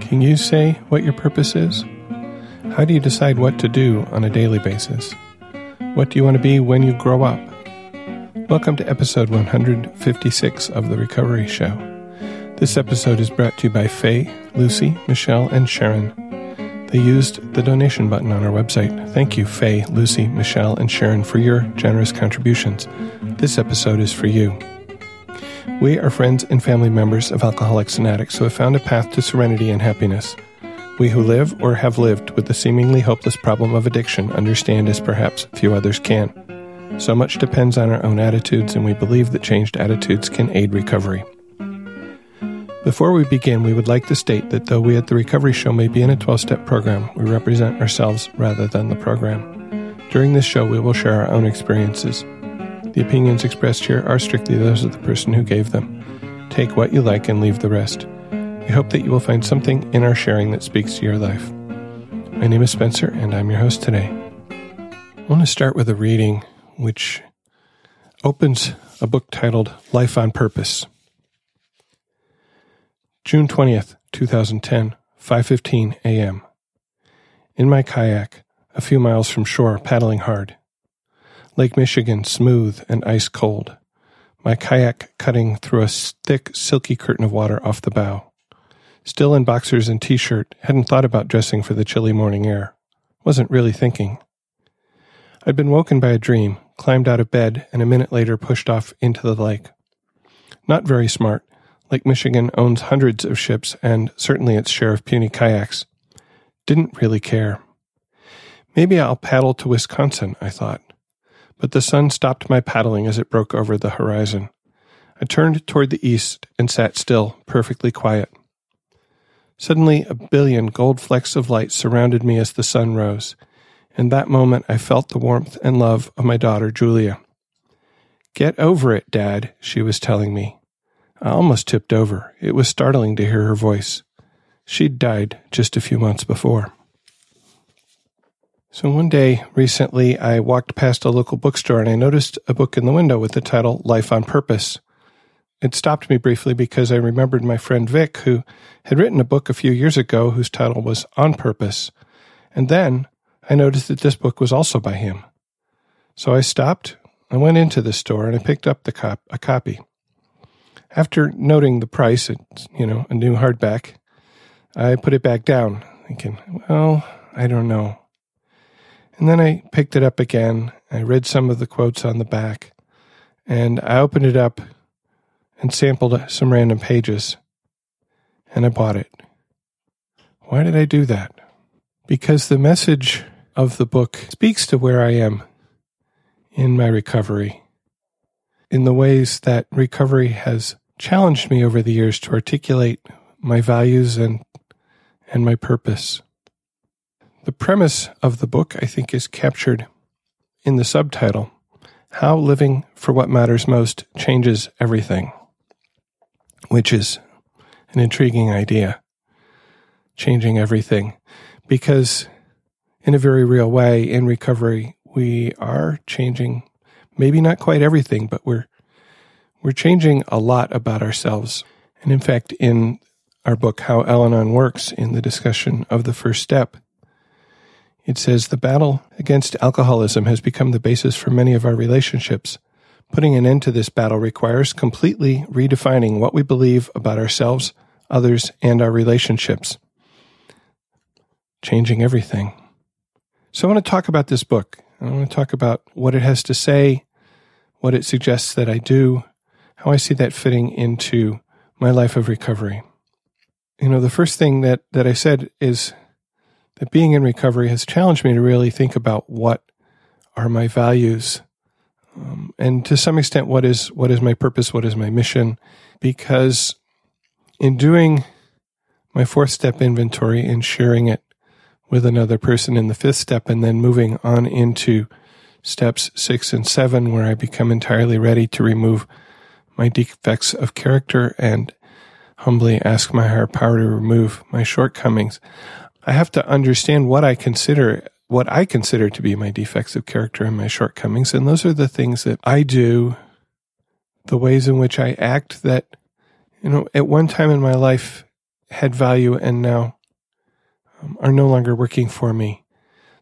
Can you say what your purpose is? How do you decide what to do on a daily basis? What do you want to be when you grow up? Welcome to episode 156 of The Recovery Show. This episode is brought to you by Faye, Lucy, Michelle, and Sharon. They used the donation button on our website. Thank you, Faye, Lucy, Michelle, and Sharon, for your generous contributions. This episode is for you. We are friends and family members of alcoholics and addicts who have found a path to serenity and happiness. We who live or have lived with the seemingly hopeless problem of addiction understand as perhaps few others can. So much depends on our own attitudes, and we believe that changed attitudes can aid recovery. Before we begin, we would like to state that though we at the Recovery Show may be in a 12 step program, we represent ourselves rather than the program. During this show, we will share our own experiences. The opinions expressed here are strictly those of the person who gave them. Take what you like and leave the rest. We hope that you will find something in our sharing that speaks to your life. My name is Spencer, and I'm your host today. I want to start with a reading which opens a book titled Life on Purpose. June 20th, 2010, 5:15 a.m. In my kayak, a few miles from shore, paddling hard. Lake Michigan smooth and ice cold, my kayak cutting through a thick, silky curtain of water off the bow. Still in boxers and t shirt, hadn't thought about dressing for the chilly morning air. Wasn't really thinking. I'd been woken by a dream, climbed out of bed, and a minute later pushed off into the lake. Not very smart. Lake Michigan owns hundreds of ships and certainly its share of puny kayaks. Didn't really care. Maybe I'll paddle to Wisconsin, I thought but the sun stopped my paddling as it broke over the horizon. I turned toward the east and sat still, perfectly quiet. Suddenly, a billion gold flecks of light surrounded me as the sun rose. In that moment, I felt the warmth and love of my daughter, Julia. Get over it, Dad, she was telling me. I almost tipped over. It was startling to hear her voice. She'd died just a few months before. So one day recently, I walked past a local bookstore and I noticed a book in the window with the title Life on Purpose. It stopped me briefly because I remembered my friend Vic, who had written a book a few years ago whose title was On Purpose. And then I noticed that this book was also by him. So I stopped, I went into the store, and I picked up the cop- a copy. After noting the price, it's, you know, a new hardback, I put it back down, thinking, well, I don't know. And then I picked it up again. I read some of the quotes on the back, and I opened it up and sampled some random pages, and I bought it. Why did I do that? Because the message of the book speaks to where I am in my recovery, in the ways that recovery has challenged me over the years to articulate my values and and my purpose. The premise of the book, I think, is captured in the subtitle How Living for What Matters Most Changes Everything, which is an intriguing idea. Changing everything. Because, in a very real way, in recovery, we are changing maybe not quite everything, but we're we're changing a lot about ourselves. And in fact, in our book, How Al Anon Works, in the discussion of the first step, it says the battle against alcoholism has become the basis for many of our relationships. Putting an end to this battle requires completely redefining what we believe about ourselves, others, and our relationships. Changing everything. So I want to talk about this book. I want to talk about what it has to say, what it suggests that I do, how I see that fitting into my life of recovery. You know, the first thing that, that I said is that being in recovery has challenged me to really think about what are my values um, and to some extent what is what is my purpose what is my mission? Because in doing my fourth step inventory and sharing it with another person in the fifth step and then moving on into steps six and seven where i become entirely ready to remove my defects of character and humbly ask my higher power to remove my shortcomings I have to understand what I consider what I consider to be my defects of character and my shortcomings. And those are the things that I do, the ways in which I act that, you know, at one time in my life, had value and now um, are no longer working for me.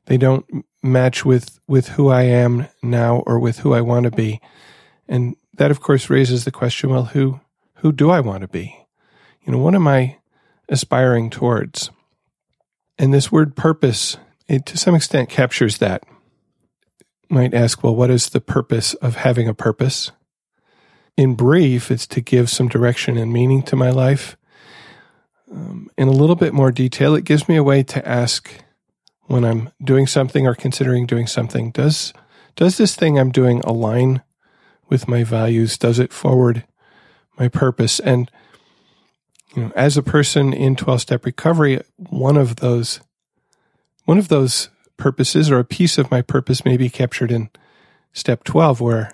They don't match with, with who I am now or with who I want to be. And that, of course, raises the question well, who, who do I want to be? You know, what am I aspiring towards? And this word purpose, it to some extent captures that. You might ask, well, what is the purpose of having a purpose? In brief, it's to give some direction and meaning to my life. Um, in a little bit more detail, it gives me a way to ask when I'm doing something or considering doing something, does, does this thing I'm doing align with my values? Does it forward my purpose? And, you know, as a person in 12 step recovery, one of those, one of those purposes or a piece of my purpose may be captured in step 12 where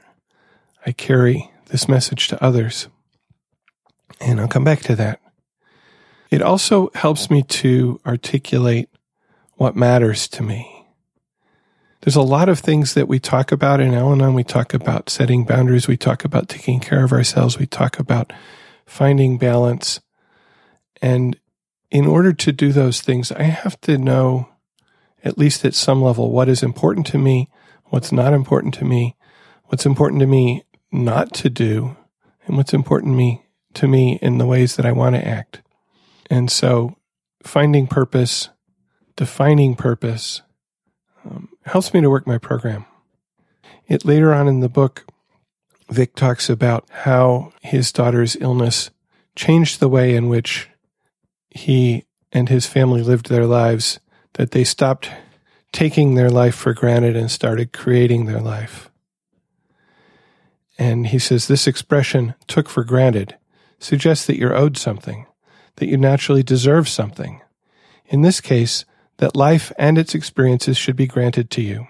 I carry this message to others. And I'll come back to that. It also helps me to articulate what matters to me. There's a lot of things that we talk about in Al Anon. We talk about setting boundaries. We talk about taking care of ourselves. We talk about finding balance. And in order to do those things, I have to know, at least at some level, what is important to me, what's not important to me, what's important to me not to do, and what's important to me to me in the ways that I want to act. And so finding purpose defining purpose um, helps me to work my program. It later on in the book, Vic talks about how his daughter's illness changed the way in which he and his family lived their lives, that they stopped taking their life for granted and started creating their life. And he says this expression, took for granted, suggests that you're owed something, that you naturally deserve something. In this case, that life and its experiences should be granted to you.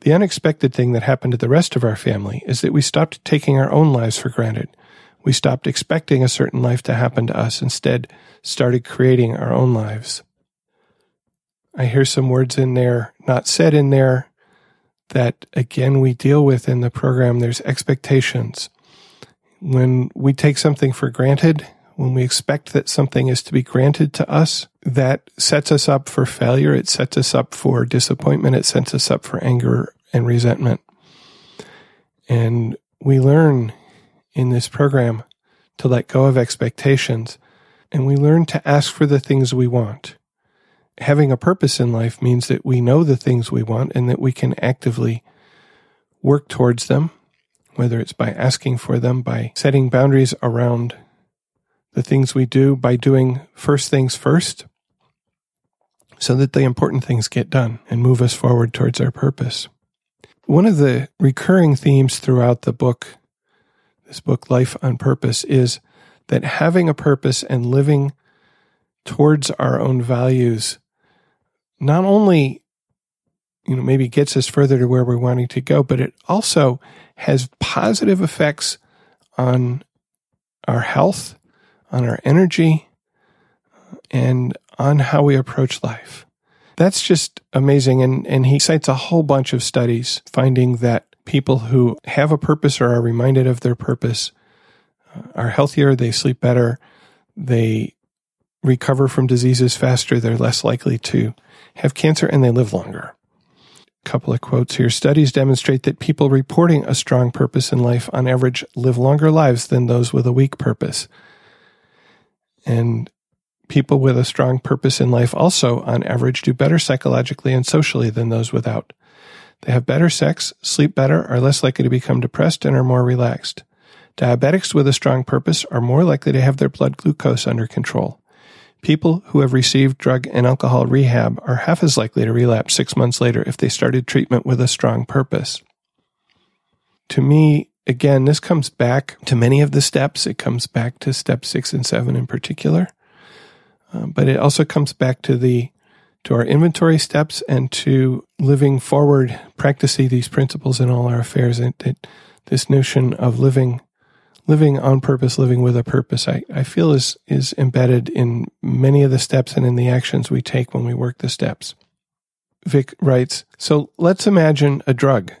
The unexpected thing that happened to the rest of our family is that we stopped taking our own lives for granted. We stopped expecting a certain life to happen to us, instead, started creating our own lives. I hear some words in there, not said in there, that again we deal with in the program. There's expectations. When we take something for granted, when we expect that something is to be granted to us, that sets us up for failure. It sets us up for disappointment. It sets us up for anger and resentment. And we learn in this program to let go of expectations and we learn to ask for the things we want. Having a purpose in life means that we know the things we want and that we can actively work towards them, whether it's by asking for them, by setting boundaries around the things we do by doing first things first so that the important things get done and move us forward towards our purpose. One of the recurring themes throughout the book, this book, Life on Purpose, is that having a purpose and living towards our own values not only you know maybe gets us further to where we're wanting to go but it also has positive effects on our health on our energy, and on how we approach life. That's just amazing. And, and he cites a whole bunch of studies finding that people who have a purpose or are reminded of their purpose are healthier, they sleep better, they recover from diseases faster, they're less likely to have cancer, and they live longer. A couple of quotes here. Studies demonstrate that people reporting a strong purpose in life on average live longer lives than those with a weak purpose. And people with a strong purpose in life also, on average, do better psychologically and socially than those without. They have better sex, sleep better, are less likely to become depressed, and are more relaxed. Diabetics with a strong purpose are more likely to have their blood glucose under control. People who have received drug and alcohol rehab are half as likely to relapse six months later if they started treatment with a strong purpose. To me, again, this comes back to many of the steps. It comes back to step six and seven in particular, uh, but it also comes back to the to our inventory steps and to living forward, practicing these principles in all our affairs. And it, this notion of living living on purpose, living with a purpose, I, I feel is is embedded in many of the steps and in the actions we take when we work the steps. Vic writes, so let's imagine a drug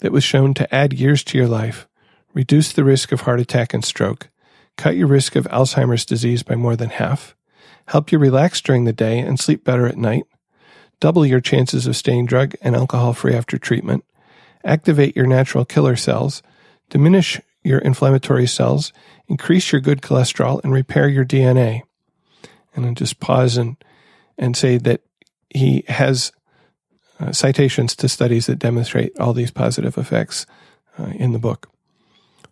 that was shown to add years to your life, reduce the risk of heart attack and stroke, cut your risk of Alzheimer's disease by more than half, help you relax during the day and sleep better at night, double your chances of staying drug and alcohol free after treatment, activate your natural killer cells, diminish your inflammatory cells, increase your good cholesterol, and repair your DNA. And then just pause and, and say that he has uh, citations to studies that demonstrate all these positive effects uh, in the book.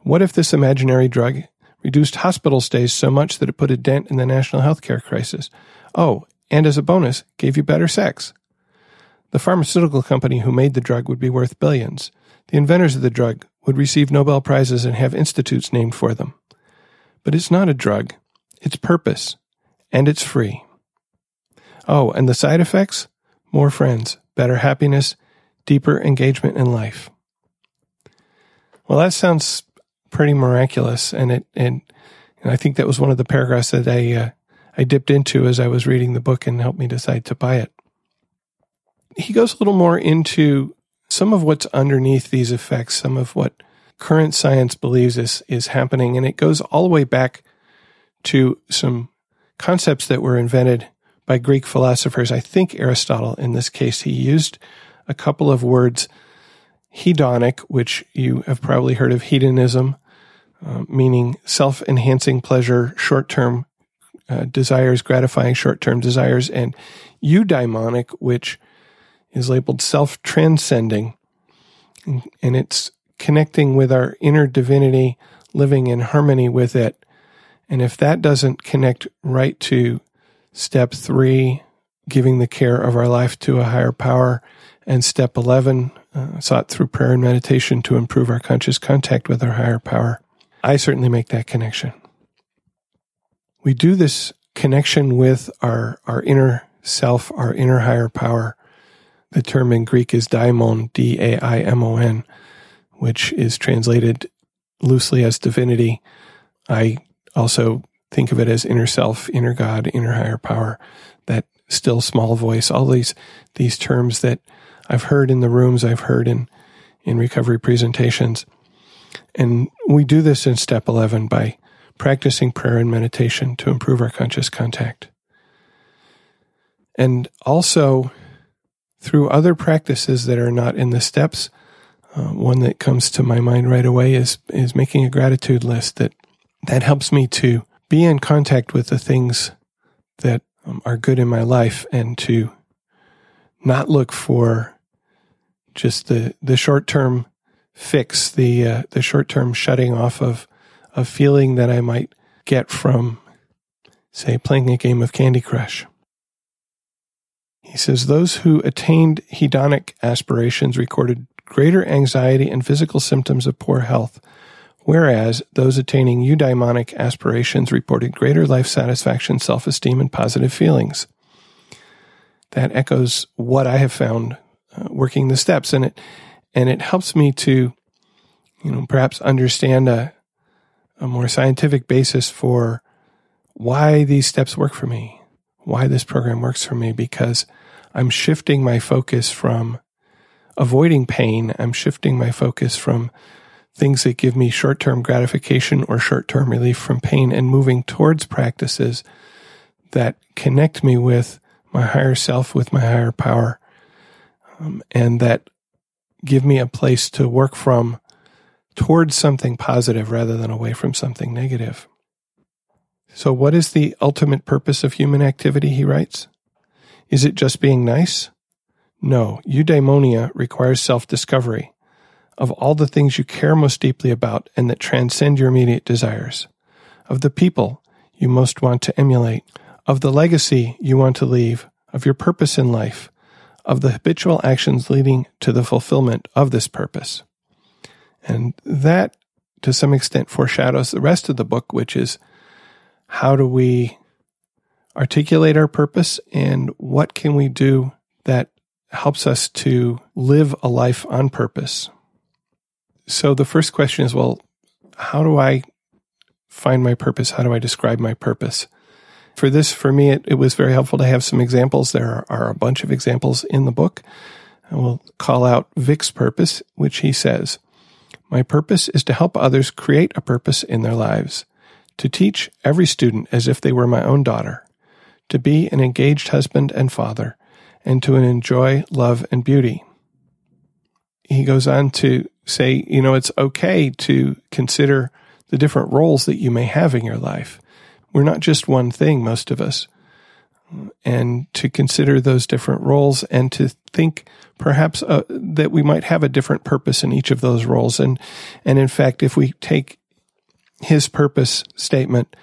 What if this imaginary drug reduced hospital stays so much that it put a dent in the national healthcare crisis? Oh, and as a bonus, gave you better sex. The pharmaceutical company who made the drug would be worth billions. The inventors of the drug would receive Nobel Prizes and have institutes named for them. But it's not a drug, it's purpose, and it's free. Oh, and the side effects? More friends, better happiness, deeper engagement in life. Well, that sounds pretty miraculous, and it and, and I think that was one of the paragraphs that I uh, I dipped into as I was reading the book and helped me decide to buy it. He goes a little more into some of what's underneath these effects, some of what current science believes is is happening, and it goes all the way back to some concepts that were invented by Greek philosophers. I think Aristotle, in this case, he used a couple of words hedonic, which you have probably heard of hedonism, uh, meaning self enhancing pleasure, short term uh, desires, gratifying short term desires, and eudaimonic, which is labeled self transcending. And it's connecting with our inner divinity, living in harmony with it. And if that doesn't connect right to Step three, giving the care of our life to a higher power. And step 11, uh, sought through prayer and meditation to improve our conscious contact with our higher power. I certainly make that connection. We do this connection with our, our inner self, our inner higher power. The term in Greek is daimon, D A I M O N, which is translated loosely as divinity. I also think of it as inner self, inner God, inner higher power, that still small voice, all these these terms that I've heard in the rooms, I've heard in in recovery presentations. And we do this in step 11 by practicing prayer and meditation to improve our conscious contact. And also through other practices that are not in the steps. Uh, one that comes to my mind right away is is making a gratitude list that that helps me to be in contact with the things that um, are good in my life and to not look for just the, the short term fix, the, uh, the short term shutting off of a feeling that I might get from, say, playing a game of Candy Crush. He says those who attained hedonic aspirations recorded greater anxiety and physical symptoms of poor health whereas those attaining eudaimonic aspirations reported greater life satisfaction, self esteem, and positive feelings. That echoes what I have found uh, working the steps, and it and it helps me to, you know, perhaps understand a a more scientific basis for why these steps work for me, why this program works for me, because I'm shifting my focus from avoiding pain. I'm shifting my focus from things that give me short term gratification or short term relief from pain and moving towards practices that connect me with my higher self, with my higher power, um, and that give me a place to work from towards something positive rather than away from something negative. So, what is the ultimate purpose of human activity? He writes. Is it just being nice? No, eudaimonia requires self discovery of all the things you care most deeply about and that transcend your immediate desires, of the people you most want to emulate, of the legacy you want to leave, of your purpose in life, of the habitual actions leading to the fulfillment of this purpose. And that, to some extent, foreshadows the rest of the book, which is how do we articulate our purpose and what can we do that helps us to live a life on purpose so the first question is well, how do I find my purpose? How do I describe my purpose? For this, for me, it, it was very helpful to have some examples. There are, are a bunch of examples in the book. I will call out Vic's purpose, which he says, My purpose is to help others create a purpose in their lives, to teach every student as if they were my own daughter, to be an engaged husband and father, and to enjoy love and beauty. He goes on to say, you know, it's okay to consider the different roles that you may have in your life. We're not just one thing, most of us. And to consider those different roles and to think perhaps uh, that we might have a different purpose in each of those roles. And, and in fact, if we take his purpose statement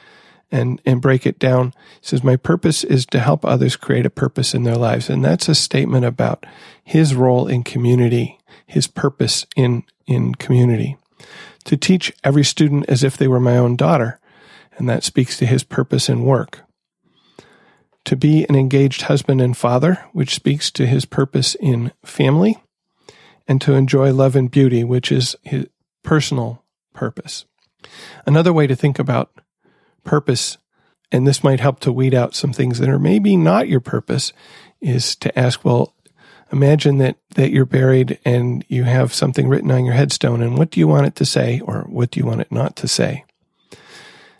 and, and break it down, he says, My purpose is to help others create a purpose in their lives. And that's a statement about his role in community, his purpose in, in community. To teach every student as if they were my own daughter. And that speaks to his purpose in work to be an engaged husband and father, which speaks to his purpose in family, and to enjoy love and beauty, which is his personal purpose. Another way to think about purpose, and this might help to weed out some things that are maybe not your purpose, is to ask, well, imagine that, that you're buried and you have something written on your headstone, and what do you want it to say, or what do you want it not to say?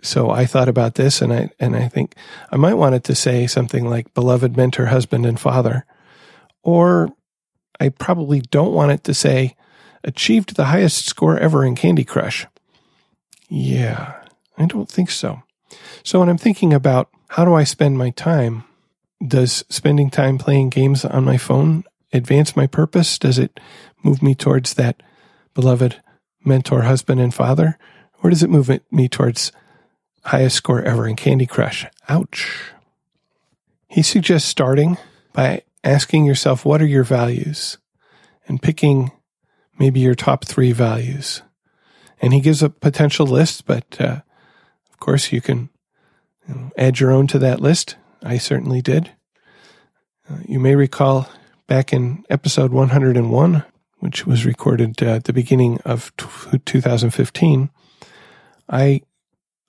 So I thought about this and I, and I think I might want it to say something like beloved mentor, husband, and father. Or I probably don't want it to say achieved the highest score ever in Candy Crush. Yeah, I don't think so. So when I'm thinking about how do I spend my time, does spending time playing games on my phone advance my purpose? Does it move me towards that beloved mentor, husband, and father? Or does it move me towards highest score ever in Candy Crush. Ouch. He suggests starting by asking yourself, what are your values? And picking maybe your top three values. And he gives a potential list, but uh, of course you can you know, add your own to that list. I certainly did. Uh, you may recall back in episode 101, which was recorded uh, at the beginning of t- 2015, I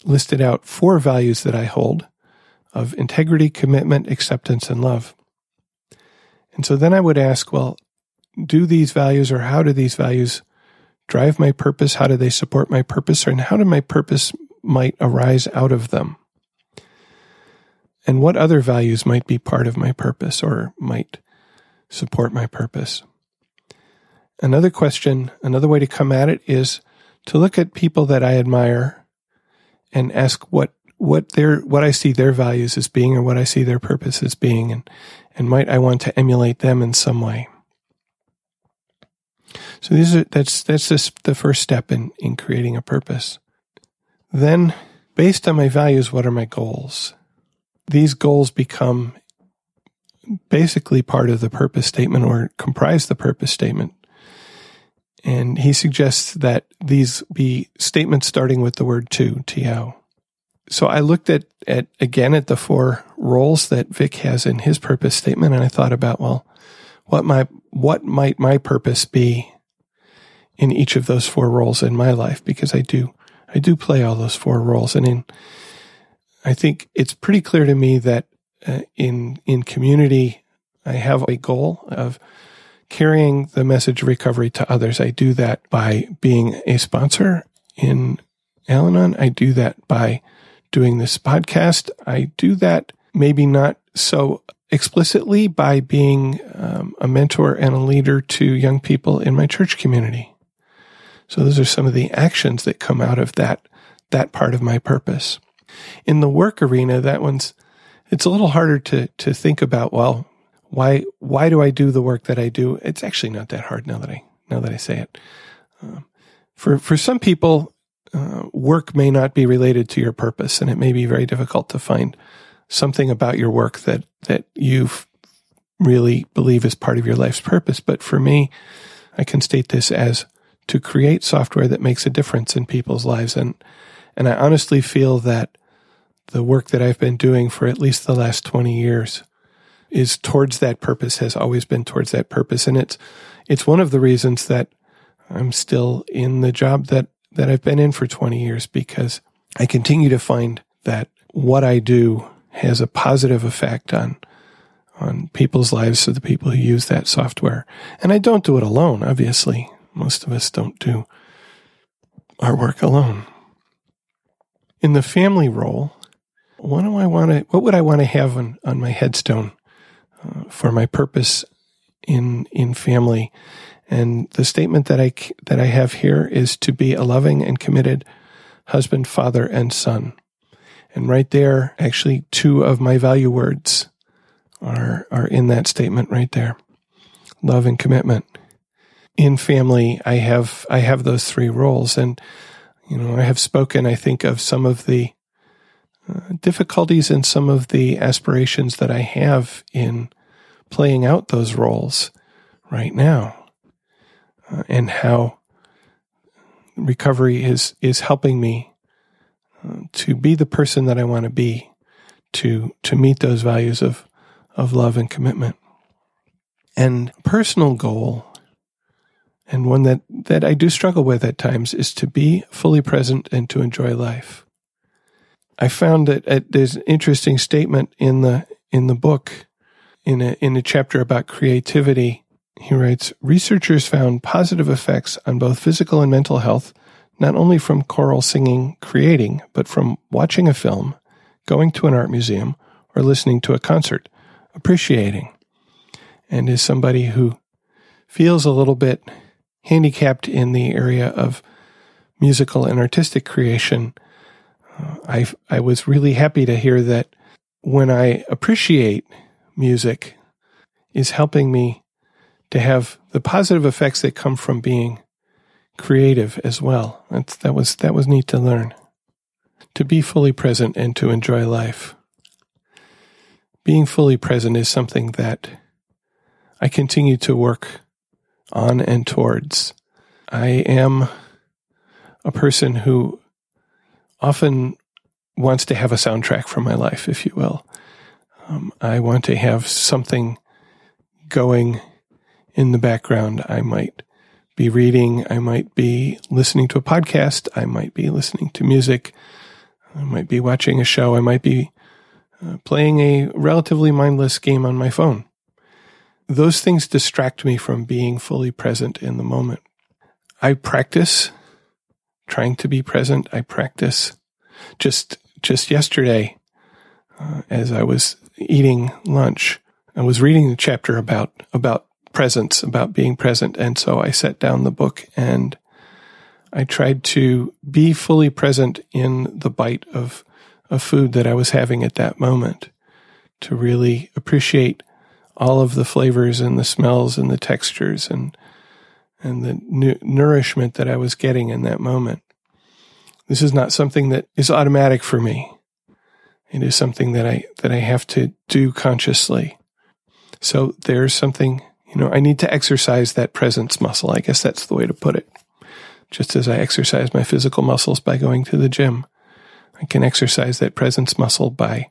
listed out four values that I hold of integrity, commitment, acceptance, and love. And so then I would ask, well, do these values or how do these values drive my purpose? How do they support my purpose? And how do my purpose might arise out of them? And what other values might be part of my purpose or might support my purpose? Another question, another way to come at it is to look at people that I admire and ask what what their what I see their values as being or what I see their purpose as being and and might I want to emulate them in some way. So these are that's that's just the first step in in creating a purpose. Then based on my values what are my goals? These goals become basically part of the purpose statement or comprise the purpose statement. And he suggests that these be statements starting with the word to, to. So I looked at, at again at the four roles that Vic has in his purpose statement, and I thought about, well, what my what might my purpose be in each of those four roles in my life? Because I do I do play all those four roles, and in I think it's pretty clear to me that uh, in in community I have a goal of carrying the message of recovery to others. I do that by being a sponsor in Al Anon. I do that by doing this podcast. I do that maybe not so explicitly by being um, a mentor and a leader to young people in my church community. So those are some of the actions that come out of that that part of my purpose. In the work arena, that one's it's a little harder to to think about. Well, why why do I do the work that I do? It's actually not that hard now that I now that I say it. Um, for for some people, uh, work may not be related to your purpose, and it may be very difficult to find something about your work that that you really believe is part of your life's purpose. But for me, I can state this as to create software that makes a difference in people's lives, and and I honestly feel that the work that I've been doing for at least the last twenty years is towards that purpose, has always been towards that purpose. And it's, it's one of the reasons that I'm still in the job that, that I've been in for 20 years because I continue to find that what I do has a positive effect on, on people's lives of the people who use that software. And I don't do it alone, obviously. Most of us don't do our work alone. In the family role, what do I want to, what would I want to have on, on my headstone uh, for my purpose in, in family? And the statement that I, that I have here is to be a loving and committed husband, father, and son. And right there, actually, two of my value words are, are in that statement right there. Love and commitment. In family, I have, I have those three roles. And, you know, I have spoken, I think, of some of the uh, difficulties and some of the aspirations that I have in playing out those roles right now. Uh, and how recovery is, is helping me uh, to be the person that I want to be, to, to meet those values of of love and commitment. And personal goal, and one that, that I do struggle with at times, is to be fully present and to enjoy life. I found that uh, there's an interesting statement in the in the book, in a in a chapter about creativity. He writes, researchers found positive effects on both physical and mental health, not only from choral singing creating, but from watching a film, going to an art museum, or listening to a concert appreciating and is somebody who feels a little bit handicapped in the area of musical and artistic creation, uh, I, I was really happy to hear that when I appreciate music is helping me to have the positive effects that come from being creative as well. That's, that was, that was neat to learn. To be fully present and to enjoy life being fully present is something that I continue to work on and towards. I am a person who often wants to have a soundtrack for my life, if you will. Um, I want to have something going in the background. I might be reading, I might be listening to a podcast, I might be listening to music, I might be watching a show, I might be uh, playing a relatively mindless game on my phone. Those things distract me from being fully present in the moment. I practice trying to be present. I practice just just yesterday uh, as I was eating lunch. I was reading the chapter about about presence, about being present, and so I set down the book and I tried to be fully present in the bite of of food that I was having at that moment to really appreciate all of the flavors and the smells and the textures and and the nu- nourishment that I was getting in that moment. This is not something that is automatic for me. It is something that I that I have to do consciously. So there's something, you know, I need to exercise that presence muscle. I guess that's the way to put it. Just as I exercise my physical muscles by going to the gym. I can exercise that presence muscle by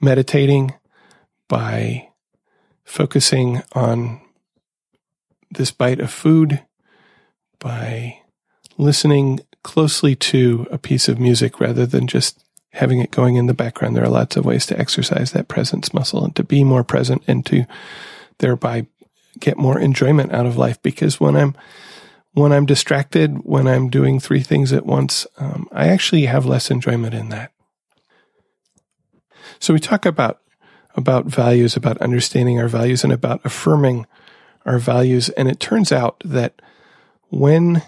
meditating, by focusing on this bite of food, by listening closely to a piece of music rather than just having it going in the background. There are lots of ways to exercise that presence muscle and to be more present and to thereby get more enjoyment out of life. Because when I'm when I'm distracted, when I'm doing three things at once, um, I actually have less enjoyment in that. So we talk about about values, about understanding our values, and about affirming our values. And it turns out that when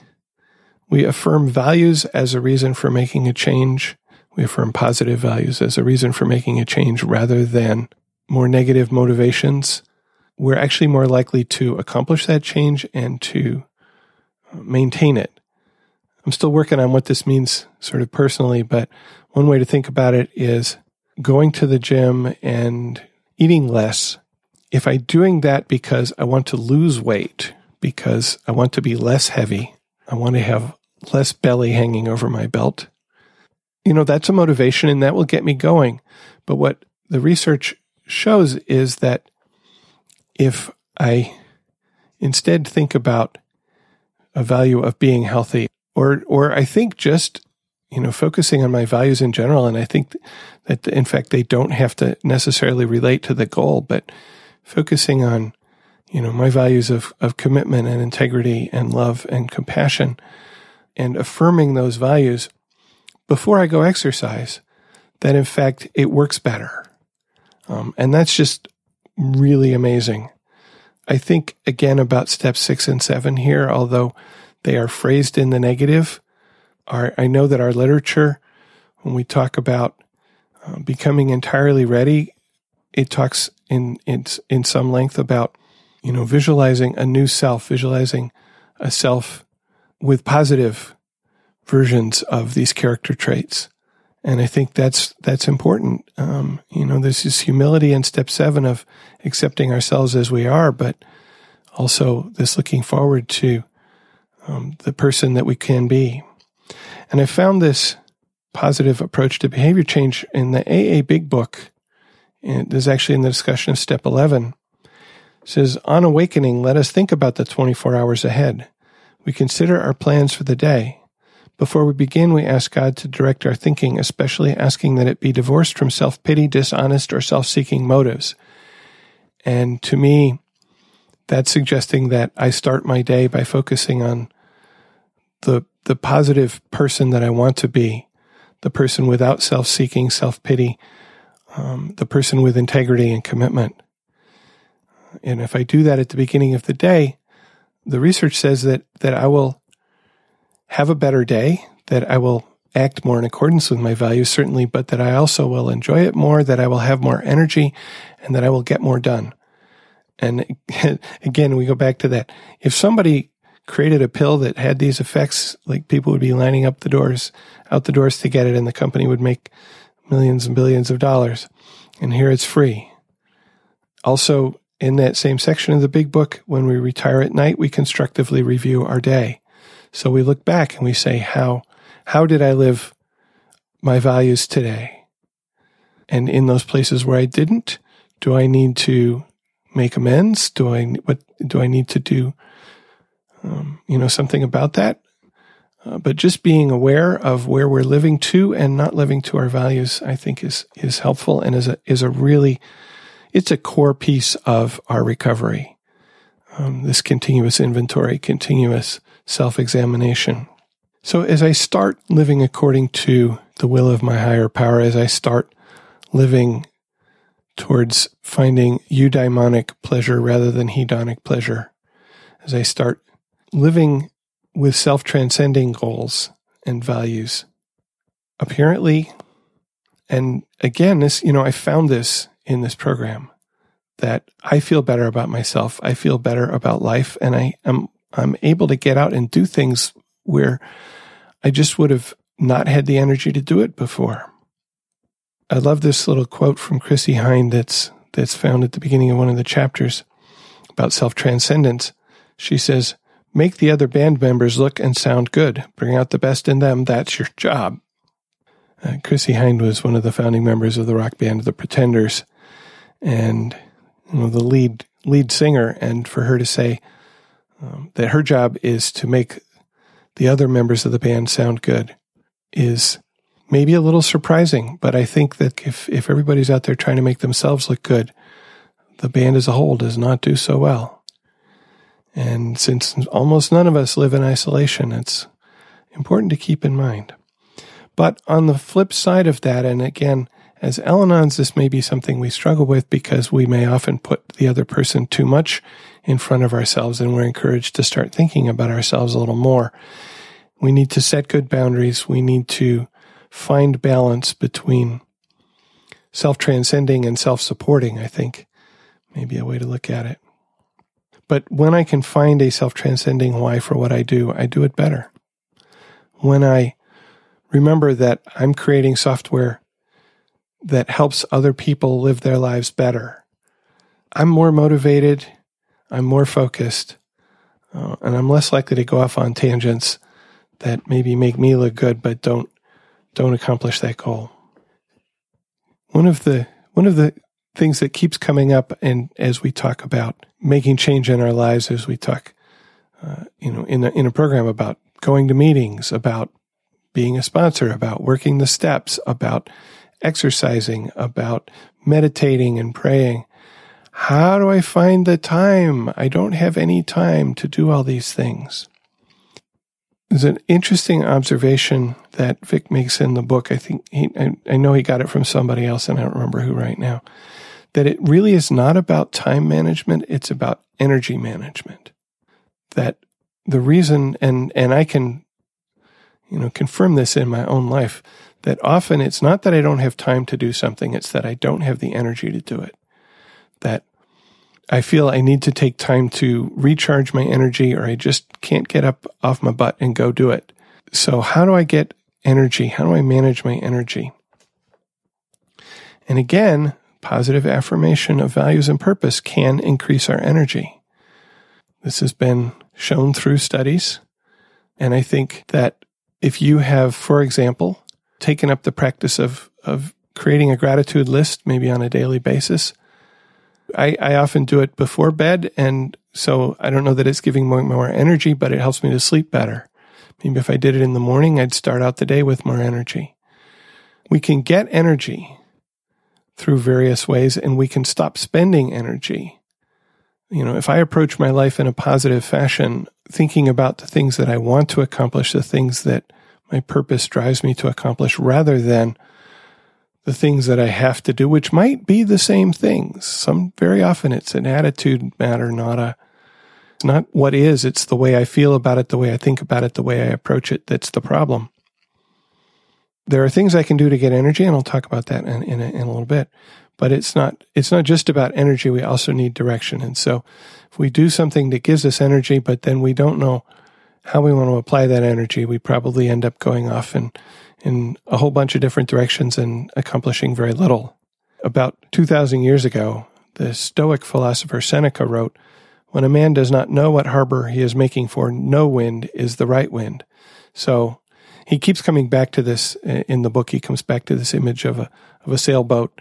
we affirm values as a reason for making a change, we affirm positive values as a reason for making a change rather than more negative motivations, we're actually more likely to accomplish that change and to uh, maintain it. I'm still working on what this means sort of personally, but one way to think about it is going to the gym and eating less. If I'm doing that because I want to lose weight, because I want to be less heavy, I want to have less belly hanging over my belt, you know, that's a motivation and that will get me going. But what the research shows is that if I instead think about a value of being healthy or or I think just you know focusing on my values in general and I think that in fact they don't have to necessarily relate to the goal but focusing on you know my values of of commitment and integrity and love and compassion and affirming those values before I go exercise that in fact it works better. Um, and that's just really amazing. I think again about step six and seven here, although they are phrased in the negative. Our, I know that our literature, when we talk about uh, becoming entirely ready, it talks in, in in some length about you know visualizing a new self, visualizing a self with positive versions of these character traits. And I think that's that's important. Um, you know, this is humility in step seven of accepting ourselves as we are, but also this looking forward to um, the person that we can be. And I found this positive approach to behavior change in the AA Big Book. And this is actually in the discussion of step 11. It says, On awakening, let us think about the 24 hours ahead. We consider our plans for the day. Before we begin, we ask God to direct our thinking, especially asking that it be divorced from self pity, dishonest, or self seeking motives. And to me, that's suggesting that I start my day by focusing on the, the positive person that I want to be, the person without self seeking, self pity, um, the person with integrity and commitment. And if I do that at the beginning of the day, the research says that, that I will have a better day, that I will act more in accordance with my values, certainly, but that I also will enjoy it more, that I will have more energy, and that I will get more done. And again, we go back to that. If somebody created a pill that had these effects, like people would be lining up the doors, out the doors to get it, and the company would make millions and billions of dollars. And here it's free. Also, in that same section of the big book, when we retire at night, we constructively review our day. So we look back and we say, how, how did I live my values today? And in those places where I didn't, do I need to make amends? Do I what do I need to do? Um, you know something about that. Uh, but just being aware of where we're living to and not living to our values, I think is is helpful and is a is a really it's a core piece of our recovery. Um, this continuous inventory, continuous self examination. So as I start living according to the will of my higher power, as I start living towards finding eudaimonic pleasure rather than hedonic pleasure, as I start living with self transcending goals and values. Apparently, and again, this, you know, I found this in this program that I feel better about myself. I feel better about life and I am, I'm able to get out and do things where I just would have not had the energy to do it before. I love this little quote from Chrissie Hynde that's that's found at the beginning of one of the chapters about self transcendence. She says, "Make the other band members look and sound good. Bring out the best in them. That's your job." Uh, Chrissie Hynde was one of the founding members of the rock band The Pretenders, and you know, the lead lead singer. And for her to say um, that her job is to make the other members of the band sound good is maybe a little surprising, but I think that if, if everybody's out there trying to make themselves look good, the band as a whole does not do so well. And since almost none of us live in isolation, it's important to keep in mind. But on the flip side of that, and again, as Al-Anons, this may be something we struggle with because we may often put the other person too much in front of ourselves, and we're encouraged to start thinking about ourselves a little more. We need to set good boundaries. We need to find balance between self transcending and self supporting, I think, maybe a way to look at it. But when I can find a self transcending why for what I do, I do it better. When I remember that I'm creating software that helps other people live their lives better, I'm more motivated, I'm more focused, uh, and I'm less likely to go off on tangents that maybe make me look good but don't don't accomplish that goal. One of the one of the things that keeps coming up, and as we talk about making change in our lives, as we talk, uh, you know, in a, in a program about going to meetings, about being a sponsor, about working the steps, about exercising, about meditating and praying. How do I find the time? I don't have any time to do all these things. there's an interesting observation that Vic makes in the book. I think he, I, I know he got it from somebody else, and I don't remember who right now. That it really is not about time management; it's about energy management. That the reason, and and I can, you know, confirm this in my own life. That often it's not that I don't have time to do something; it's that I don't have the energy to do it. That I feel I need to take time to recharge my energy or I just can't get up off my butt and go do it. So how do I get energy? How do I manage my energy? And again, positive affirmation of values and purpose can increase our energy. This has been shown through studies. And I think that if you have, for example, taken up the practice of, of creating a gratitude list, maybe on a daily basis, I, I often do it before bed. And so I don't know that it's giving more, more energy, but it helps me to sleep better. Maybe if I did it in the morning, I'd start out the day with more energy. We can get energy through various ways and we can stop spending energy. You know, if I approach my life in a positive fashion, thinking about the things that I want to accomplish, the things that my purpose drives me to accomplish, rather than the things that I have to do, which might be the same things. Some very often it's an attitude matter, not a it's not what is, it's the way I feel about it, the way I think about it, the way I approach it that's the problem. There are things I can do to get energy, and I'll talk about that in, in, a, in a little bit. But it's not it's not just about energy. We also need direction. And so, if we do something that gives us energy, but then we don't know how we want to apply that energy, we probably end up going off and in a whole bunch of different directions and accomplishing very little. About 2,000 years ago, the Stoic philosopher Seneca wrote, When a man does not know what harbor he is making for, no wind is the right wind. So he keeps coming back to this in the book. He comes back to this image of a, of a sailboat.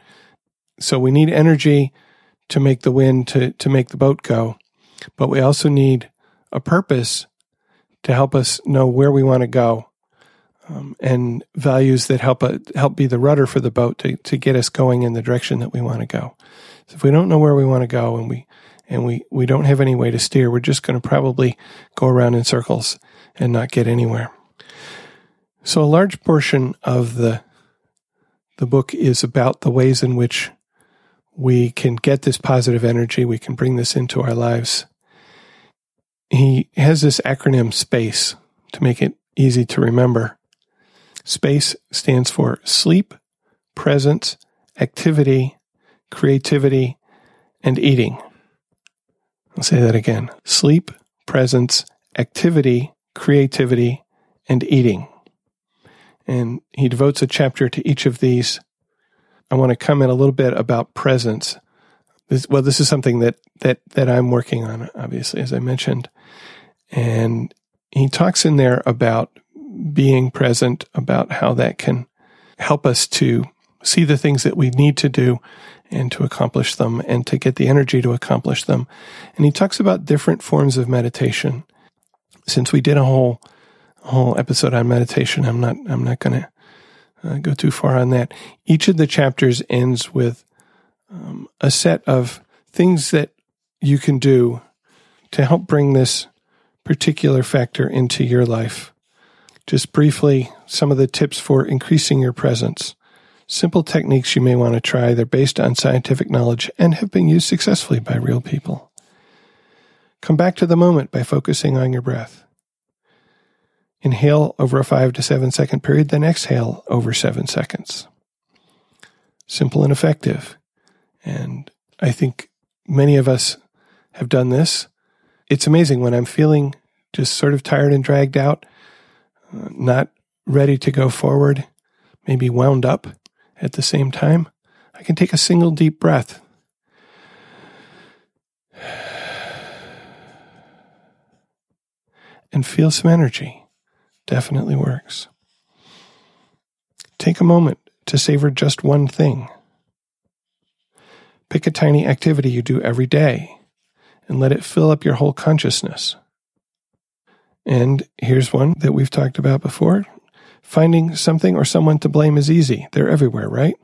So we need energy to make the wind, to, to make the boat go. But we also need a purpose to help us know where we want to go um, and values that help uh, help be the rudder for the boat to, to get us going in the direction that we want to go. So if we don't know where we want to go and we and we, we don't have any way to steer, we're just going to probably go around in circles and not get anywhere. So a large portion of the the book is about the ways in which we can get this positive energy, we can bring this into our lives. He has this acronym SPACE to make it easy to remember. SPACE stands for sleep, presence, activity, creativity, and eating. I'll say that again sleep, presence, activity, creativity, and eating. And he devotes a chapter to each of these. I want to comment a little bit about presence. This, well, this is something that, that, that I'm working on, obviously, as I mentioned. And he talks in there about being present about how that can help us to see the things that we need to do and to accomplish them and to get the energy to accomplish them. And he talks about different forms of meditation. Since we did a whole whole episode on meditation, I'm not I'm not going to uh, go too far on that. Each of the chapters ends with um, a set of things that you can do to help bring this particular factor into your life. Just briefly, some of the tips for increasing your presence. Simple techniques you may want to try. They're based on scientific knowledge and have been used successfully by real people. Come back to the moment by focusing on your breath. Inhale over a five to seven second period, then exhale over seven seconds. Simple and effective. And I think many of us have done this. It's amazing when I'm feeling just sort of tired and dragged out uh, not ready to go forward, maybe wound up at the same time, I can take a single deep breath. And feel some energy. Definitely works. Take a moment to savor just one thing. Pick a tiny activity you do every day and let it fill up your whole consciousness. And here's one that we've talked about before. Finding something or someone to blame is easy. They're everywhere, right?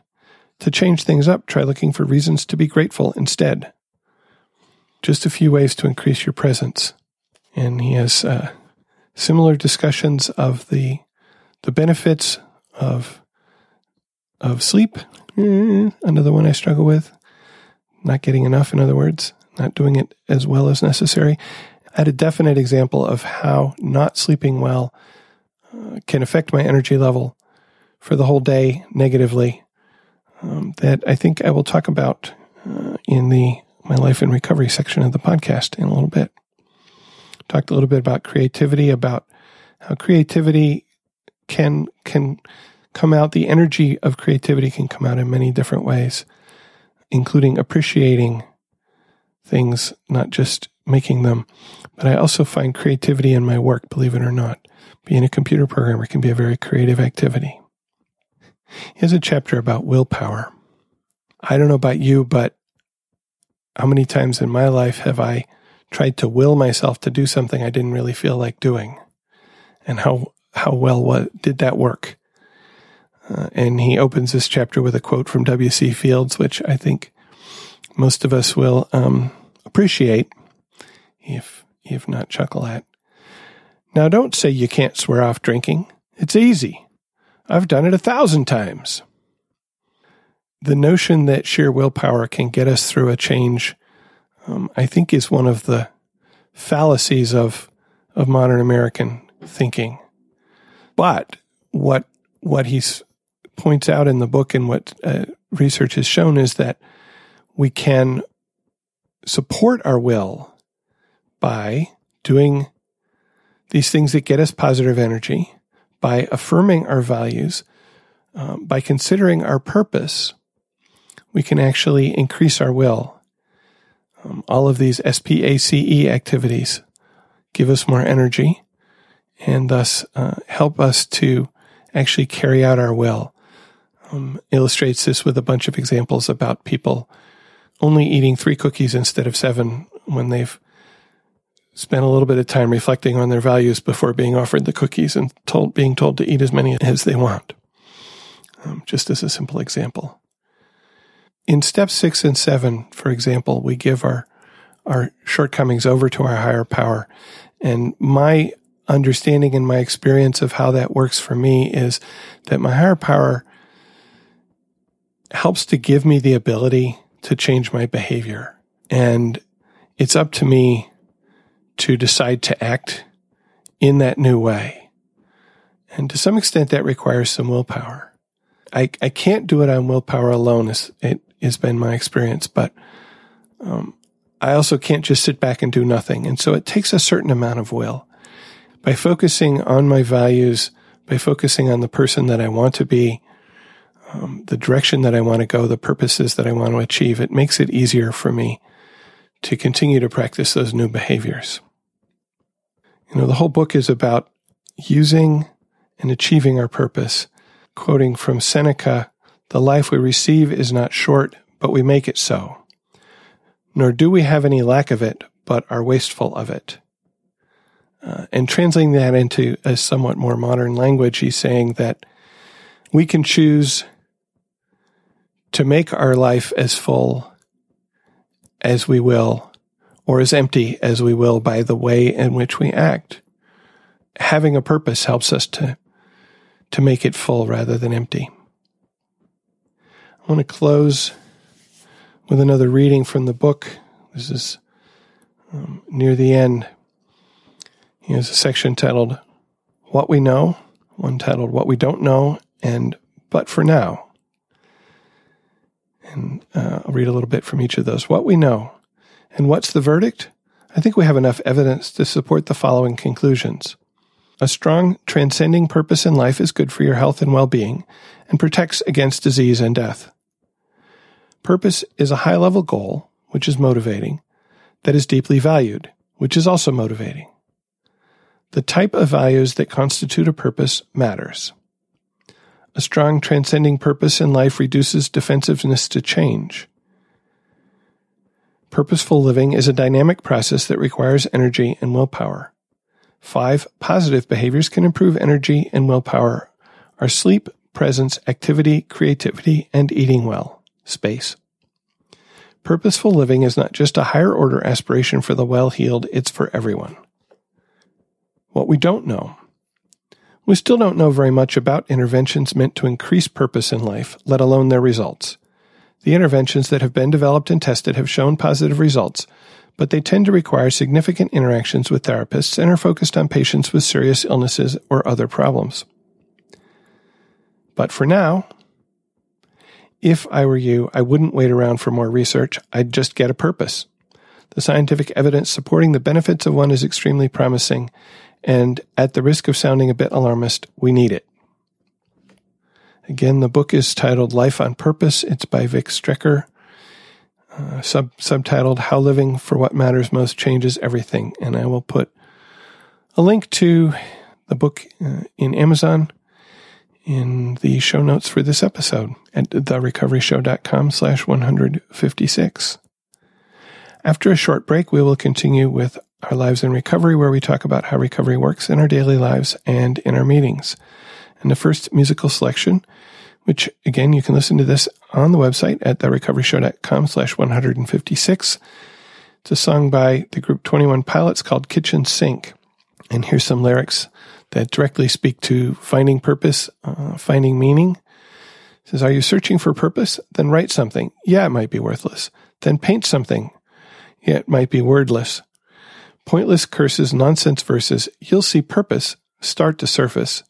To change things up, try looking for reasons to be grateful instead. Just a few ways to increase your presence. And he has uh, similar discussions of the the benefits of of sleep. Another one I struggle with. Not getting enough, in other words, not doing it as well as necessary. I had a definite example of how not sleeping well uh, can affect my energy level for the whole day negatively. Um, that I think I will talk about uh, in the my life in recovery section of the podcast in a little bit. Talked a little bit about creativity, about how creativity can can come out. The energy of creativity can come out in many different ways, including appreciating things, not just making them. But I also find creativity in my work, believe it or not. Being a computer programmer can be a very creative activity. Here's a chapter about willpower. I don't know about you, but how many times in my life have I tried to will myself to do something I didn't really feel like doing? And how, how well what, did that work? Uh, and he opens this chapter with a quote from W.C. Fields, which I think most of us will um, appreciate, if if not chuckle at. Now, don't say you can't swear off drinking. It's easy. I've done it a thousand times. The notion that sheer willpower can get us through a change, um, I think, is one of the fallacies of of modern American thinking. But what what he points out in the book and what uh, research has shown is that we can support our will by doing these things that get us positive energy by affirming our values, um, by considering our purpose, we can actually increase our will. Um, all of these SPACE activities give us more energy and thus uh, help us to actually carry out our will. Um, illustrates this with a bunch of examples about people only eating three cookies instead of seven when they've spent a little bit of time reflecting on their values before being offered the cookies and told, being told to eat as many as they want. Um, just as a simple example. In step six and seven, for example, we give our, our shortcomings over to our higher power. And my understanding and my experience of how that works for me is that my higher power helps to give me the ability to change my behavior. And it's up to me to decide to act in that new way. And to some extent, that requires some willpower. I, I can't do it on willpower alone, it has been my experience, but um, I also can't just sit back and do nothing. And so it takes a certain amount of will. By focusing on my values, by focusing on the person that I want to be, um, the direction that I want to go, the purposes that I want to achieve, it makes it easier for me to continue to practice those new behaviors. You know, the whole book is about using and achieving our purpose. Quoting from Seneca, the life we receive is not short, but we make it so. Nor do we have any lack of it, but are wasteful of it. Uh, and translating that into a somewhat more modern language, he's saying that we can choose to make our life as full as we will or as empty as we will by the way in which we act. Having a purpose helps us to, to make it full rather than empty. I want to close with another reading from the book. This is um, near the end. Here's a section titled What We Know, one titled What We Don't Know, and But for Now. And uh, I'll read a little bit from each of those. What we know. And what's the verdict? I think we have enough evidence to support the following conclusions. A strong, transcending purpose in life is good for your health and well being and protects against disease and death. Purpose is a high level goal, which is motivating, that is deeply valued, which is also motivating. The type of values that constitute a purpose matters. A strong, transcending purpose in life reduces defensiveness to change. Purposeful living is a dynamic process that requires energy and willpower. Five positive behaviors can improve energy and willpower are sleep, presence, activity, creativity, and eating well. Space. Purposeful living is not just a higher order aspiration for the well heeled, it's for everyone. what we don't know. We still don't know very much about interventions meant to increase purpose in life, let alone their results. The interventions that have been developed and tested have shown positive results, but they tend to require significant interactions with therapists and are focused on patients with serious illnesses or other problems. But for now, if I were you, I wouldn't wait around for more research. I'd just get a purpose. The scientific evidence supporting the benefits of one is extremely promising, and at the risk of sounding a bit alarmist, we need it. Again, the book is titled Life on Purpose. It's by Vic Strecher, uh, sub, subtitled How Living for What Matters Most Changes Everything. And I will put a link to the book uh, in Amazon in the show notes for this episode at therecoveryshow.com slash 156. After a short break, we will continue with our lives in recovery, where we talk about how recovery works in our daily lives and in our meetings. And the first musical selection, which again, you can listen to this on the website at therecoveryshow.com slash 156. It's a song by the group 21 Pilots called Kitchen Sink. And here's some lyrics that directly speak to finding purpose, uh, finding meaning. Says, Are you searching for purpose? Then write something. Yeah, it might be worthless. Then paint something. Yeah, it might be wordless. Pointless curses, nonsense verses. You'll see purpose start to surface.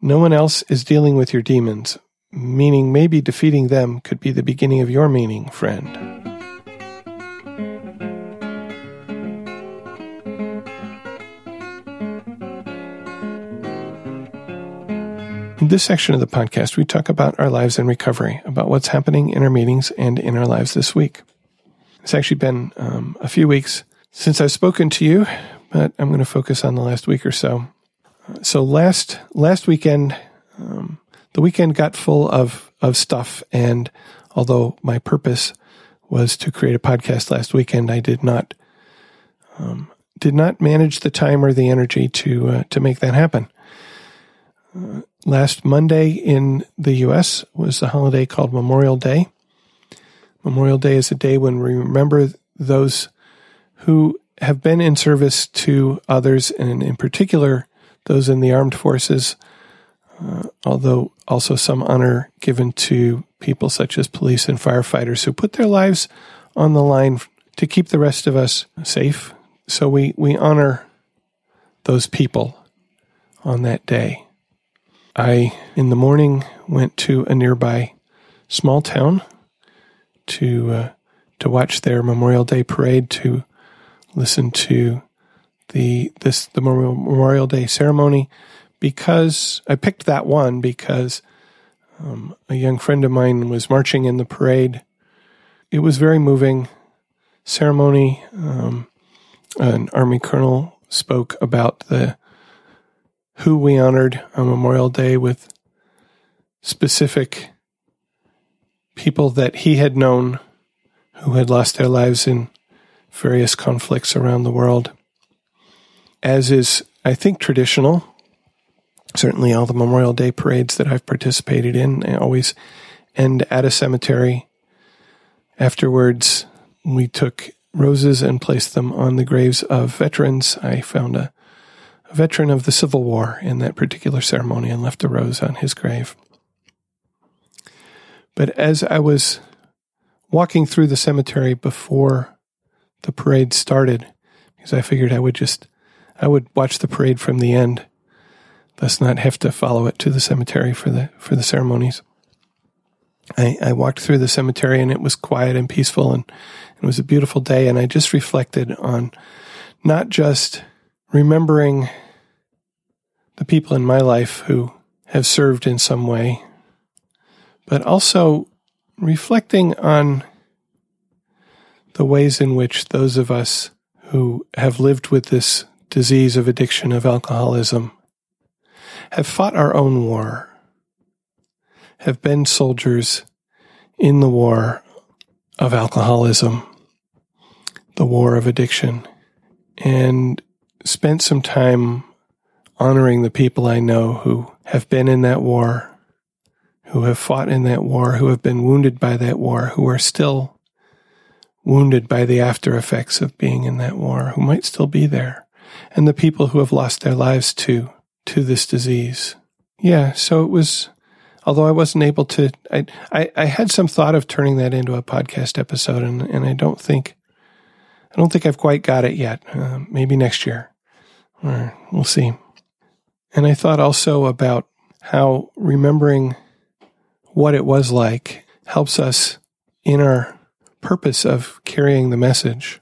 No one else is dealing with your demons, meaning maybe defeating them could be the beginning of your meaning, friend. This section of the podcast, we talk about our lives in recovery, about what's happening in our meetings and in our lives this week. It's actually been um, a few weeks since I've spoken to you, but I'm going to focus on the last week or so. So last last weekend, um, the weekend got full of of stuff, and although my purpose was to create a podcast last weekend, I did not um, did not manage the time or the energy to uh, to make that happen. Uh, last Monday in the U.S. was a holiday called Memorial Day. Memorial Day is a day when we remember those who have been in service to others, and in particular, those in the armed forces, uh, although also some honor given to people such as police and firefighters who put their lives on the line to keep the rest of us safe. So we, we honor those people on that day. I, in the morning, went to a nearby small town to uh, to watch their Memorial Day parade, to listen to the this the Memorial Day ceremony, because I picked that one because um, a young friend of mine was marching in the parade. It was very moving ceremony. Um, an army colonel spoke about the who we honored on Memorial Day with specific people that he had known who had lost their lives in various conflicts around the world. As is, I think, traditional, certainly all the Memorial Day parades that I've participated in always end at a cemetery. Afterwards, we took roses and placed them on the graves of veterans. I found a a veteran of the Civil War in that particular ceremony and left a rose on his grave. But as I was walking through the cemetery before the parade started, because I figured I would just, I would watch the parade from the end, thus not have to follow it to the cemetery for the, for the ceremonies. I, I walked through the cemetery and it was quiet and peaceful and it was a beautiful day. And I just reflected on not just remembering the people in my life who have served in some way, but also reflecting on the ways in which those of us who have lived with this disease of addiction of alcoholism have fought our own war, have been soldiers in the war of alcoholism, the war of addiction, and spent some time honoring the people I know who have been in that war, who have fought in that war, who have been wounded by that war, who are still wounded by the after effects of being in that war, who might still be there. and the people who have lost their lives to to this disease. Yeah, so it was although I wasn't able to I I, I had some thought of turning that into a podcast episode and, and I don't think I don't think I've quite got it yet. Uh, maybe next year. Or we'll see. And I thought also about how remembering what it was like helps us in our purpose of carrying the message